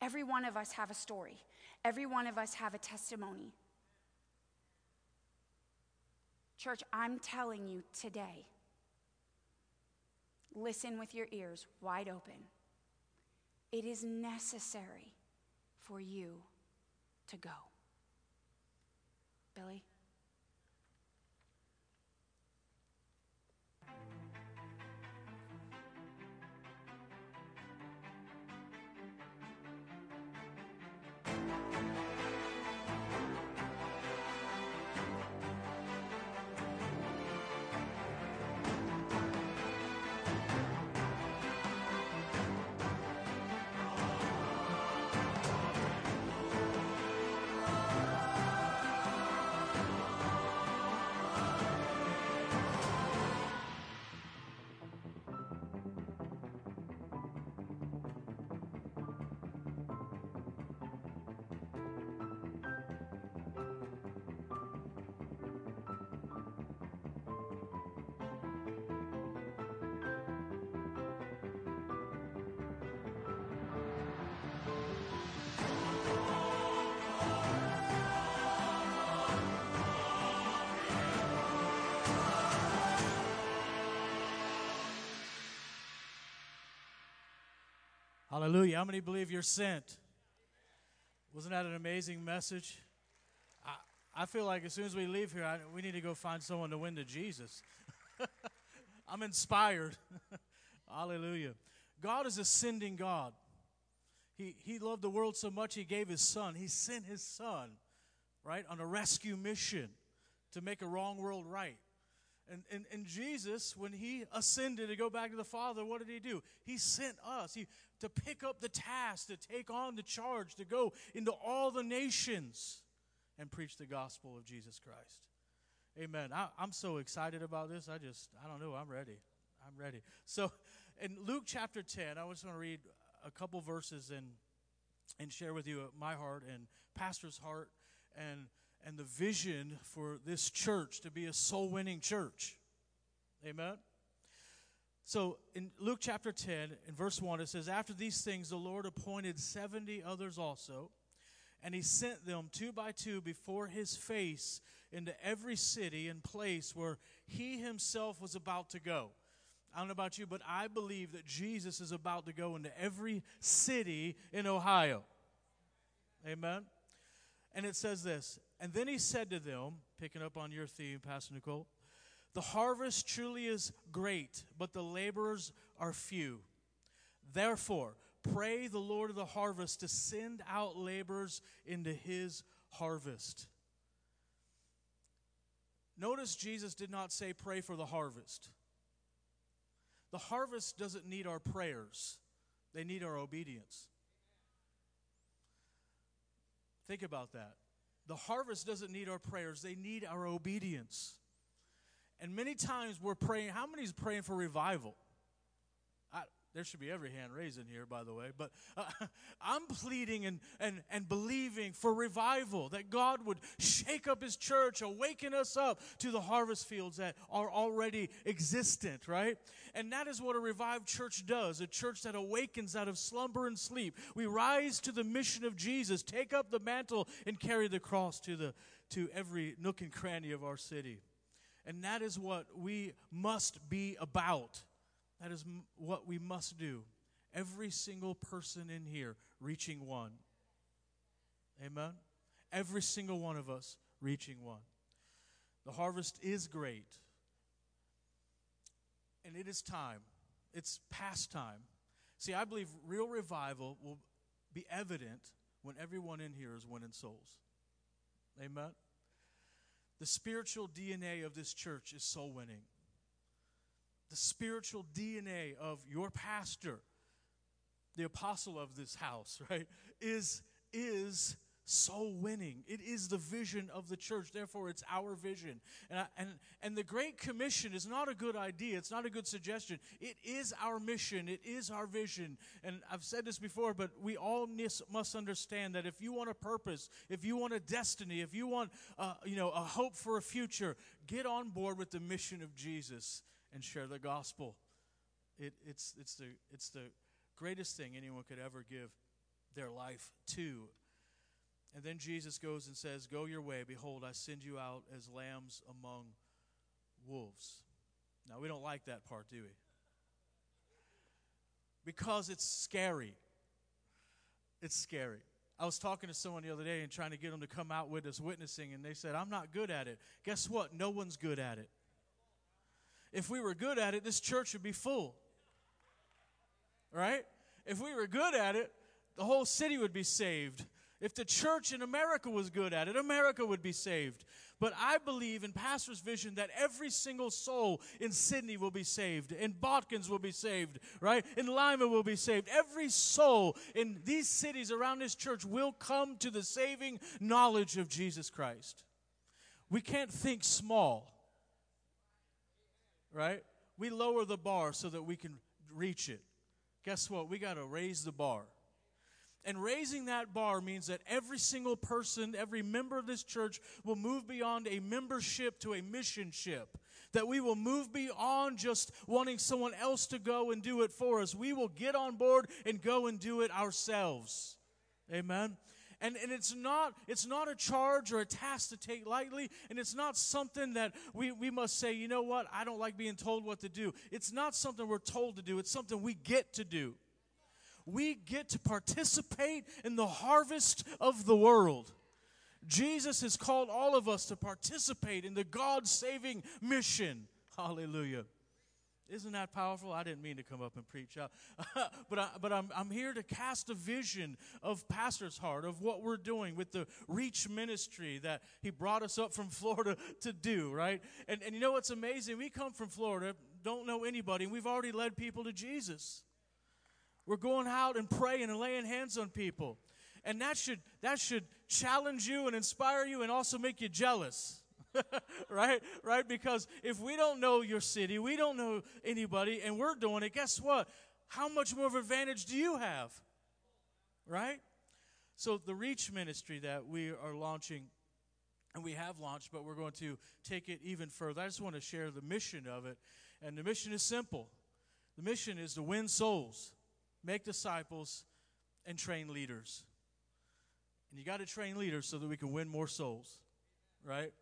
Every one of us have a story. Every one of us have a testimony. Church, I'm telling you today, listen with your ears wide open. It is necessary for you to go. Billy? Hallelujah. How many believe you're sent? Wasn't that an amazing message? I, I feel like as soon as we leave here, I, we need to go find someone to win to Jesus. I'm inspired. Hallelujah. God is a sending God. He, he loved the world so much, He gave His Son. He sent His Son, right, on a rescue mission to make a wrong world right. And, and, and Jesus, when he ascended to go back to the Father, what did he do? He sent us he, to pick up the task, to take on the charge, to go into all the nations and preach the gospel of Jesus Christ. Amen. I, I'm so excited about this. I just, I don't know, I'm ready. I'm ready. So in Luke chapter 10, I just want to read a couple verses and, and share with you my heart and Pastor's heart and and the vision for this church to be a soul winning church. Amen. So in Luke chapter 10, in verse 1, it says, After these things, the Lord appointed 70 others also, and he sent them two by two before his face into every city and place where he himself was about to go. I don't know about you, but I believe that Jesus is about to go into every city in Ohio. Amen. And it says this And then he said to them, picking up on your theme, Pastor Nicole, the harvest truly is great, but the laborers are few. Therefore, pray the Lord of the harvest to send out laborers into his harvest. Notice Jesus did not say, pray for the harvest. The harvest doesn't need our prayers, they need our obedience. Think about that. The harvest doesn't need our prayers, they need our obedience. And many times we're praying, how many is praying for revival? There should be every hand raised in here, by the way. But uh, I'm pleading and, and, and believing for revival, that God would shake up His church, awaken us up to the harvest fields that are already existent, right? And that is what a revived church does a church that awakens out of slumber and sleep. We rise to the mission of Jesus, take up the mantle, and carry the cross to, the, to every nook and cranny of our city. And that is what we must be about. That is m- what we must do. Every single person in here reaching one. Amen? Every single one of us reaching one. The harvest is great. And it is time. It's past time. See, I believe real revival will be evident when everyone in here is winning souls. Amen? The spiritual DNA of this church is soul winning the spiritual DNA of your pastor, the apostle of this house, right, is, is soul winning. It is the vision of the church. Therefore, it's our vision. And, I, and, and the Great Commission is not a good idea. It's not a good suggestion. It is our mission. It is our vision. And I've said this before, but we all must understand that if you want a purpose, if you want a destiny, if you want, uh, you know, a hope for a future, get on board with the mission of Jesus and share the gospel. It, it's, it's, the, it's the greatest thing anyone could ever give their life to. And then Jesus goes and says, Go your way. Behold, I send you out as lambs among wolves. Now, we don't like that part, do we? Because it's scary. It's scary. I was talking to someone the other day and trying to get them to come out with us witnessing, and they said, I'm not good at it. Guess what? No one's good at it. If we were good at it, this church would be full. Right? If we were good at it, the whole city would be saved. If the church in America was good at it, America would be saved. But I believe in Pastor's vision that every single soul in Sidney will be saved, in Botkins will be saved, right? In Lima will be saved. Every soul in these cities around this church will come to the saving knowledge of Jesus Christ. We can't think small right? We lower the bar so that we can reach it. Guess what? We got to raise the bar. And raising that bar means that every single person, every member of this church will move beyond a membership to a missionship. That we will move beyond just wanting someone else to go and do it for us. We will get on board and go and do it ourselves. Amen. And, and it's, not, it's not a charge or a task to take lightly, and it's not something that we, we must say, you know what, I don't like being told what to do. It's not something we're told to do, it's something we get to do. we get to participate in the harvest of the world. Jesus has called all of us to participate in the God saving mission. Hallelujah. Isn't that powerful? I didn't mean to come up and preach out, but, I, but I'm, I'm here to cast a vision of Pastor's heart, of what we're doing with the Reach Ministry that he brought us up from Florida to do, right? And, and you know what's amazing? We come from Florida, don't know anybody, and we've already led people to Jesus. We're going out and praying and laying hands on people. And that should, that should challenge you and inspire you and also make you jealous. right? Right? Because if we don't know your city, we don't know anybody, and we're doing it, guess what? How much more of an advantage do you have? Right? So, the Reach ministry that we are launching, and we have launched, but we're going to take it even further. I just want to share the mission of it. And the mission is simple the mission is to win souls, make disciples, and train leaders. And you got to train leaders so that we can win more souls, right?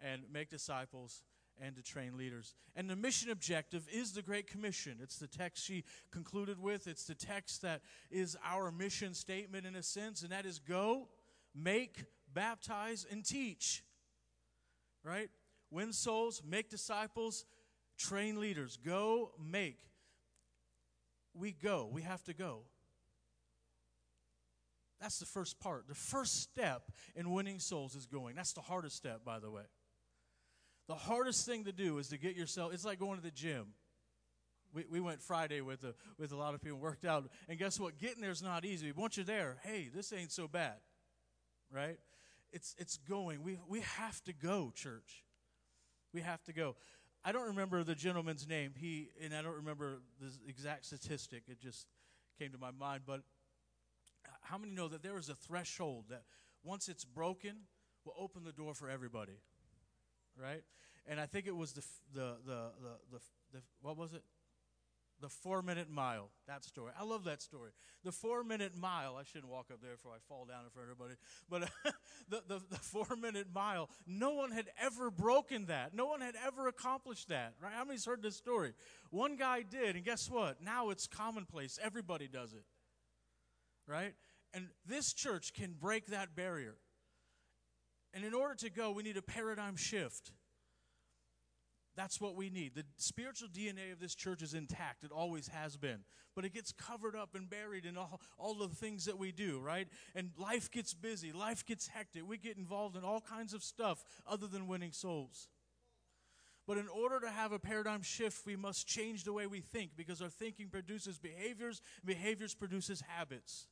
And make disciples and to train leaders. And the mission objective is the Great Commission. It's the text she concluded with. It's the text that is our mission statement in a sense, and that is go, make, baptize, and teach. Right? Win souls, make disciples, train leaders. Go, make. We go. We have to go. That's the first part. The first step in winning souls is going. That's the hardest step, by the way. The hardest thing to do is to get yourself, it's like going to the gym. We, we went Friday with a, with a lot of people, worked out. And guess what? Getting there is not easy. Once you're there, hey, this ain't so bad, right? It's, it's going. We, we have to go, church. We have to go. I don't remember the gentleman's name. He and I don't remember the exact statistic. It just came to my mind. But how many know that there is a threshold that once it's broken will open the door for everybody? Right? And I think it was the the the the, the, the what was it? The four minute mile. That story. I love that story. The four minute mile. I shouldn't walk up there before I fall down in front of everybody. But uh, the, the, the four minute mile, no one had ever broken that. No one had ever accomplished that. Right? How many's heard this story? One guy did, and guess what? Now it's commonplace. Everybody does it. Right? And this church can break that barrier. And in order to go, we need a paradigm shift. That's what we need. The spiritual DNA of this church is intact. It always has been. But it gets covered up and buried in all, all the things that we do, right? And life gets busy, life gets hectic. We get involved in all kinds of stuff other than winning souls. But in order to have a paradigm shift, we must change the way we think because our thinking produces behaviors, behaviors produces habits.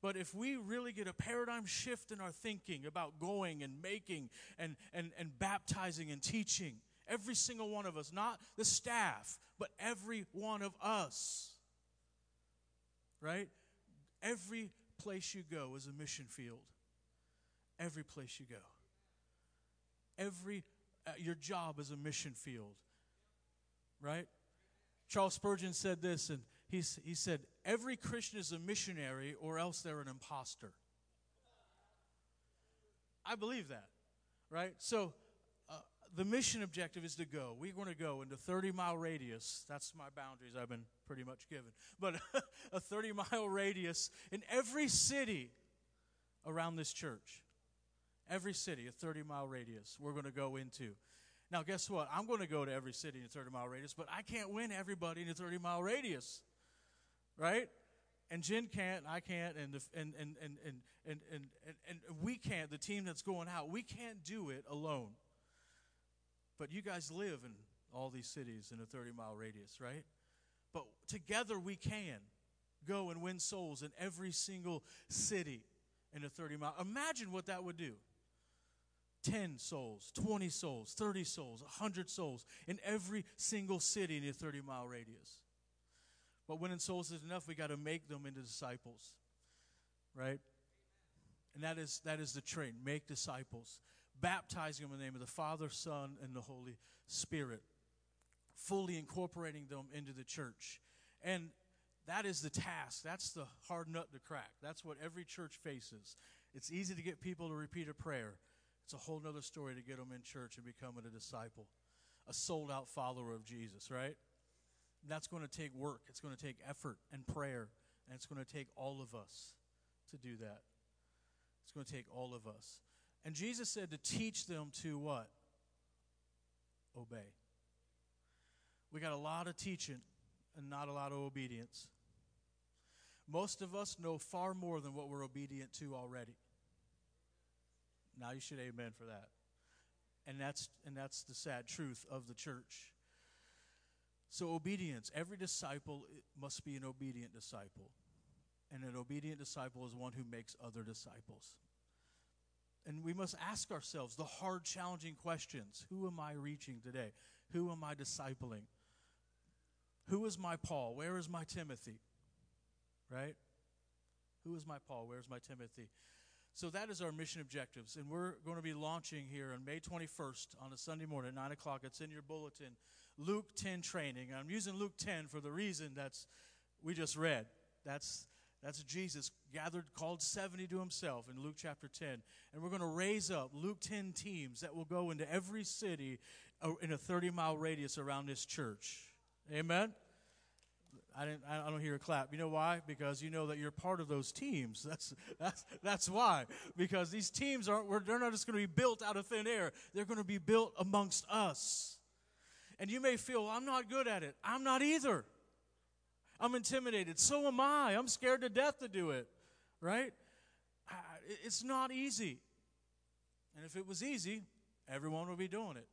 But if we really get a paradigm shift in our thinking about going and making and, and, and baptizing and teaching, every single one of us, not the staff, but every one of us, right? Every place you go is a mission field. Every place you go. Every, uh, your job is a mission field, right? Charles Spurgeon said this, and He's, he said, Every Christian is a missionary, or else they're an impostor. I believe that, right? So, uh, the mission objective is to go. We're going to go into 30 mile radius. That's my boundaries I've been pretty much given. But a 30 mile radius in every city around this church. Every city, a 30 mile radius, we're going to go into. Now, guess what? I'm going to go to every city in a 30 mile radius, but I can't win everybody in a 30 mile radius right? And Jen can't, I can't, and, the, and, and, and, and, and, and, and, and we can't, the team that's going out, we can't do it alone. But you guys live in all these cities in a 30 mile radius, right? But together we can go and win souls in every single city in a 30 mile. Imagine what that would do. 10 souls, 20 souls, 30 souls, 100 souls in every single city in a 30 mile radius. But winning souls is enough. We got to make them into disciples, right? And that is that is the train. Make disciples, baptizing them in the name of the Father, Son, and the Holy Spirit, fully incorporating them into the church, and that is the task. That's the hard nut to crack. That's what every church faces. It's easy to get people to repeat a prayer. It's a whole other story to get them in church and becoming a disciple, a sold out follower of Jesus, right? That's going to take work, it's going to take effort and prayer And it's going to take all of us to do that. It's going to take all of us. And Jesus said to teach them to what? Obey. We got a lot of teaching and not a lot of obedience. Most of us know far more than what we're obedient to already. Now you should amen for that. And that's and that's the sad truth of the church. So obedience, every disciple must be an obedient disciple. And an obedient disciple is one who makes other disciples. And we must ask ourselves the hard, challenging questions Who am I reaching today? Who am I discipling? Who is my Paul? Where is my Timothy? Right? Who is my Paul? Where's my Timothy? So that is our mission objectives. And we're going to be launching here on May 21st on a Sunday morning at 9 o'clock. It's in your bulletin. Luke 10 training. I'm using Luke 10 for the reason that's we just read. That's that's Jesus gathered, called 70 to himself in Luke chapter 10. And we're going to raise up Luke 10 teams that will go into every city uh, in a 30 mile radius around this church. Amen? I, didn't, I don't hear a clap. You know why? Because you know that you're part of those teams. That's, that's, that's why. Because these teams aren't, they're not just going to be built out of thin air, they're going to be built amongst us. And you may feel, I'm not good at it. I'm not either. I'm intimidated. So am I. I'm scared to death to do it, right? It's not easy. And if it was easy, everyone would be doing it.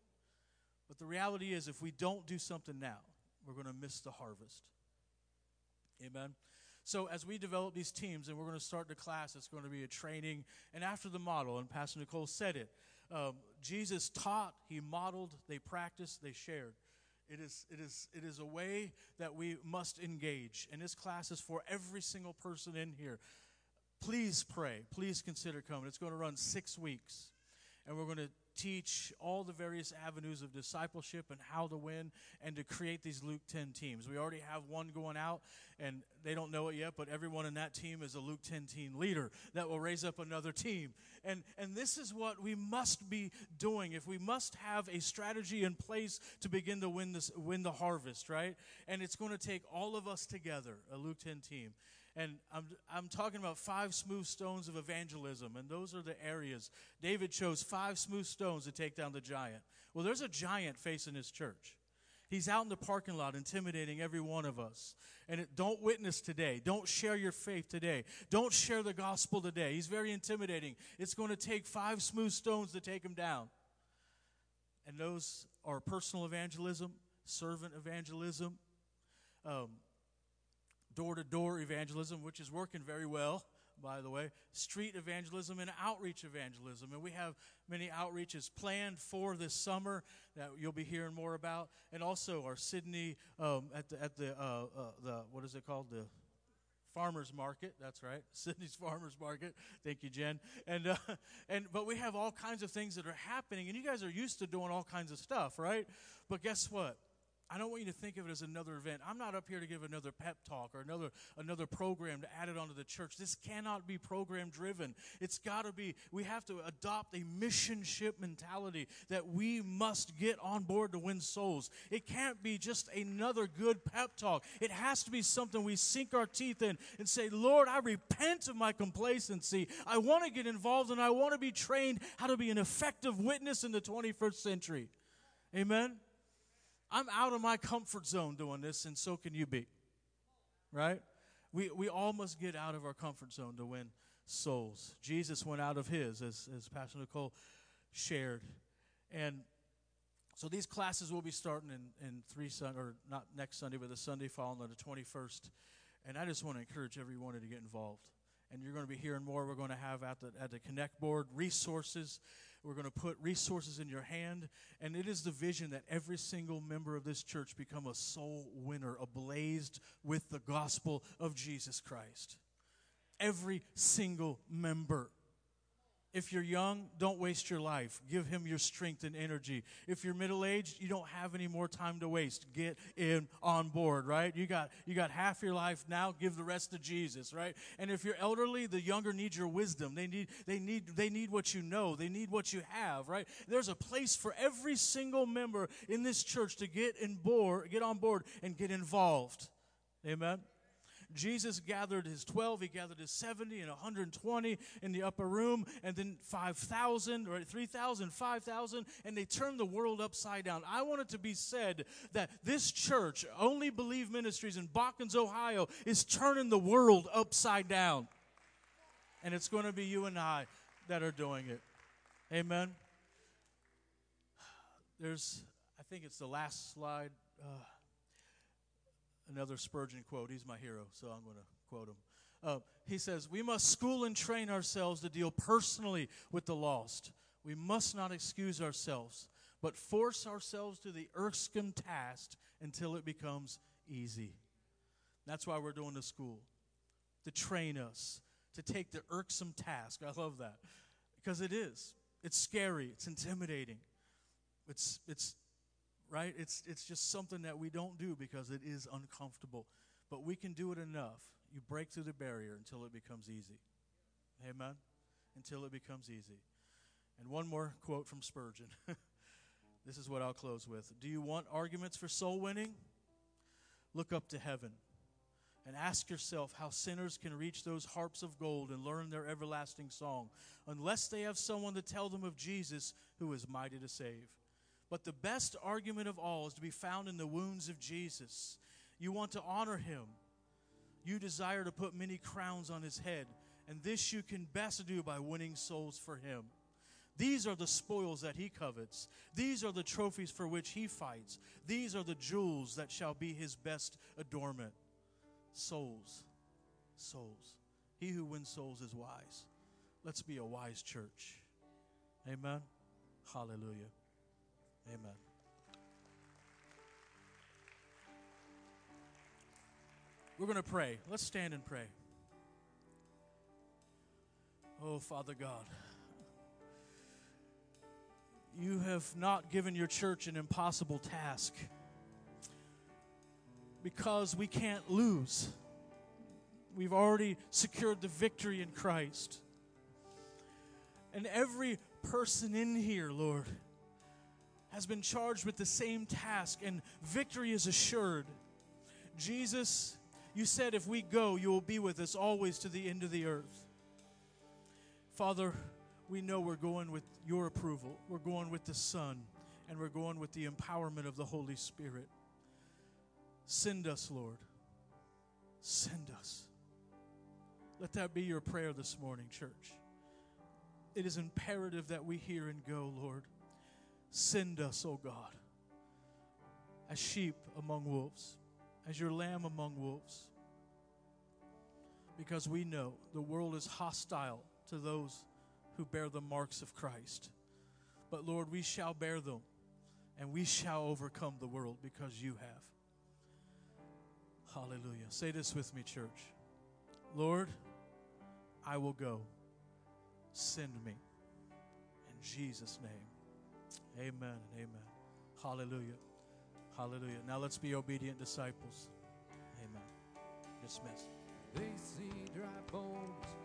But the reality is, if we don't do something now, we're going to miss the harvest. Amen. So, as we develop these teams, and we're going to start the class, it's going to be a training, and after the model, and Pastor Nicole said it, um, Jesus taught, he modeled, they practiced, they shared. It is, it, is, it is a way that we must engage. And this class is for every single person in here. Please pray. Please consider coming. It's going to run six weeks. And we're going to teach all the various avenues of discipleship and how to win and to create these Luke 10 teams. We already have one going out, and they don't know it yet, but everyone in that team is a Luke 10 team leader that will raise up another team. And, and this is what we must be doing if we must have a strategy in place to begin to win, this, win the harvest, right? And it's going to take all of us together, a Luke 10 team. And I'm, I'm talking about five smooth stones of evangelism, and those are the areas. David chose five smooth stones to take down the giant. Well, there's a giant facing his church. He's out in the parking lot intimidating every one of us. And it, don't witness today. Don't share your faith today. Don't share the gospel today. He's very intimidating. It's going to take five smooth stones to take him down. And those are personal evangelism, servant evangelism, um, door to door evangelism, which is working very well, by the way, street evangelism, and outreach evangelism. And we have many outreaches planned for this summer that you'll be hearing more about. And also our Sidney um, at the, at the, uh, uh, the, what is it called? The farmers market that's right sidney's farmers market thank you jen and uh, and but we have all kinds of things that are happening and you guys are used to doing all kinds of stuff right but guess what I don't want you to think of it as another event. I'm not up here to give another pep talk or another another program to add it onto the church. This cannot be program driven. It's got to be we have to adopt a mission ship mentality that we must get on board to win souls. It can't be just another good pep talk. It has to be something we sink our teeth in and say, "Lord, I repent of my complacency. I want to get involved and I want to be trained how to be an effective witness in the 21st century." Amen. I'm out of my comfort zone doing this, and so can you be. Right? We, we all must get out of our comfort zone to win souls. Jesus went out of his, as, as Pastor Nicole shared. And so these classes will be starting in, in three Sunday, or not next Sunday, but the Sunday following on the 21st. And I just want to encourage everyone to get involved. And you're going to be hearing more. We're going to have at the, at the Connect board resources we're going to put resources in your hand. And it is the vision that every single member of this church become a soul winner, ablazed with the gospel of Jesus Christ. Every single member. If you're young, don't waste your life. Give him your strength and energy. If you're middle aged, you don't have any more time to waste. Get in on board, right? You got you got half your life now, give the rest to Jesus, right? And if you're elderly, the younger need your wisdom. They need they need they need what you know. They need what you have, right? There's a place for every single member in this church to get in board, get on board and get involved. Amen. Jesus gathered his 12, he gathered his 70 and 120 in the upper room, and then 5,000 or 3,000, 5,000, and they turned the world upside down. I want it to be said that this church, Only Believe Ministries in Botkins, Ohio, is turning the world upside down. And it's going to be you and I that are doing it. Amen. There's, I think it's the last slide. Uh, another Spurgeon quote. He's my hero, so I'm going to quote him. Uh, he says, We must school and train ourselves to deal personally with the lost. We must not excuse ourselves, but force ourselves to the irksome task until it becomes easy. That's why we're doing the school, to train us, to take the irksome task. I love that because it is. It's scary, it's intimidating. It's, it's right? It's, it's just something that we don't do because it is uncomfortable. But we can do it enough. You break through the barrier until it becomes easy. Amen? Until it becomes easy. And one more quote from Spurgeon. this is what I'll close with. Do you want arguments for soul winning? Look up to heaven and ask yourself how sinners can reach those harps of gold and learn their everlasting song unless they have someone to tell them of Jesus who is mighty to save. But the best argument of all is to be found in the wounds of Jesus. You want to honor him. You desire to put many crowns on his head, and this you can best do by winning souls for him. These are the spoils that he covets. These are the trophies for which he fights. These are the jewels that shall be his best adornment. Souls. Souls. He who wins souls is wise. Let's be a wise church. Amen. Hallelujah. Amen. We're going to pray. Let's stand and pray. Oh, Father God, you have not given your church an impossible task because we can't lose. We've already secured the victory in Christ. And every person in here, Lord, has been charged with the same task, and victory is assured. Jesus, you said if we go, you will be with us always to the end of the earth. Father, we know we're going with your approval, we're going with the Son, and we're going with the empowerment of the Holy Spirit. Send us, Lord. Send us. Let that be your prayer this morning, church. It is imperative that we hear and go, Lord. Send us, O God, as sheep among wolves, as your lamb among wolves. Because we know the world is hostile to those who bear the marks of Christ. But Lord, we shall bear them and we shall overcome the world because you have. Hallelujah. Say this with me, church. Lord, I will go. Send me. In Jesus' name. Amen amen. Hallelujah. Hallelujah. Now let's be obedient disciples. Amen. Dismissed. They see dry bones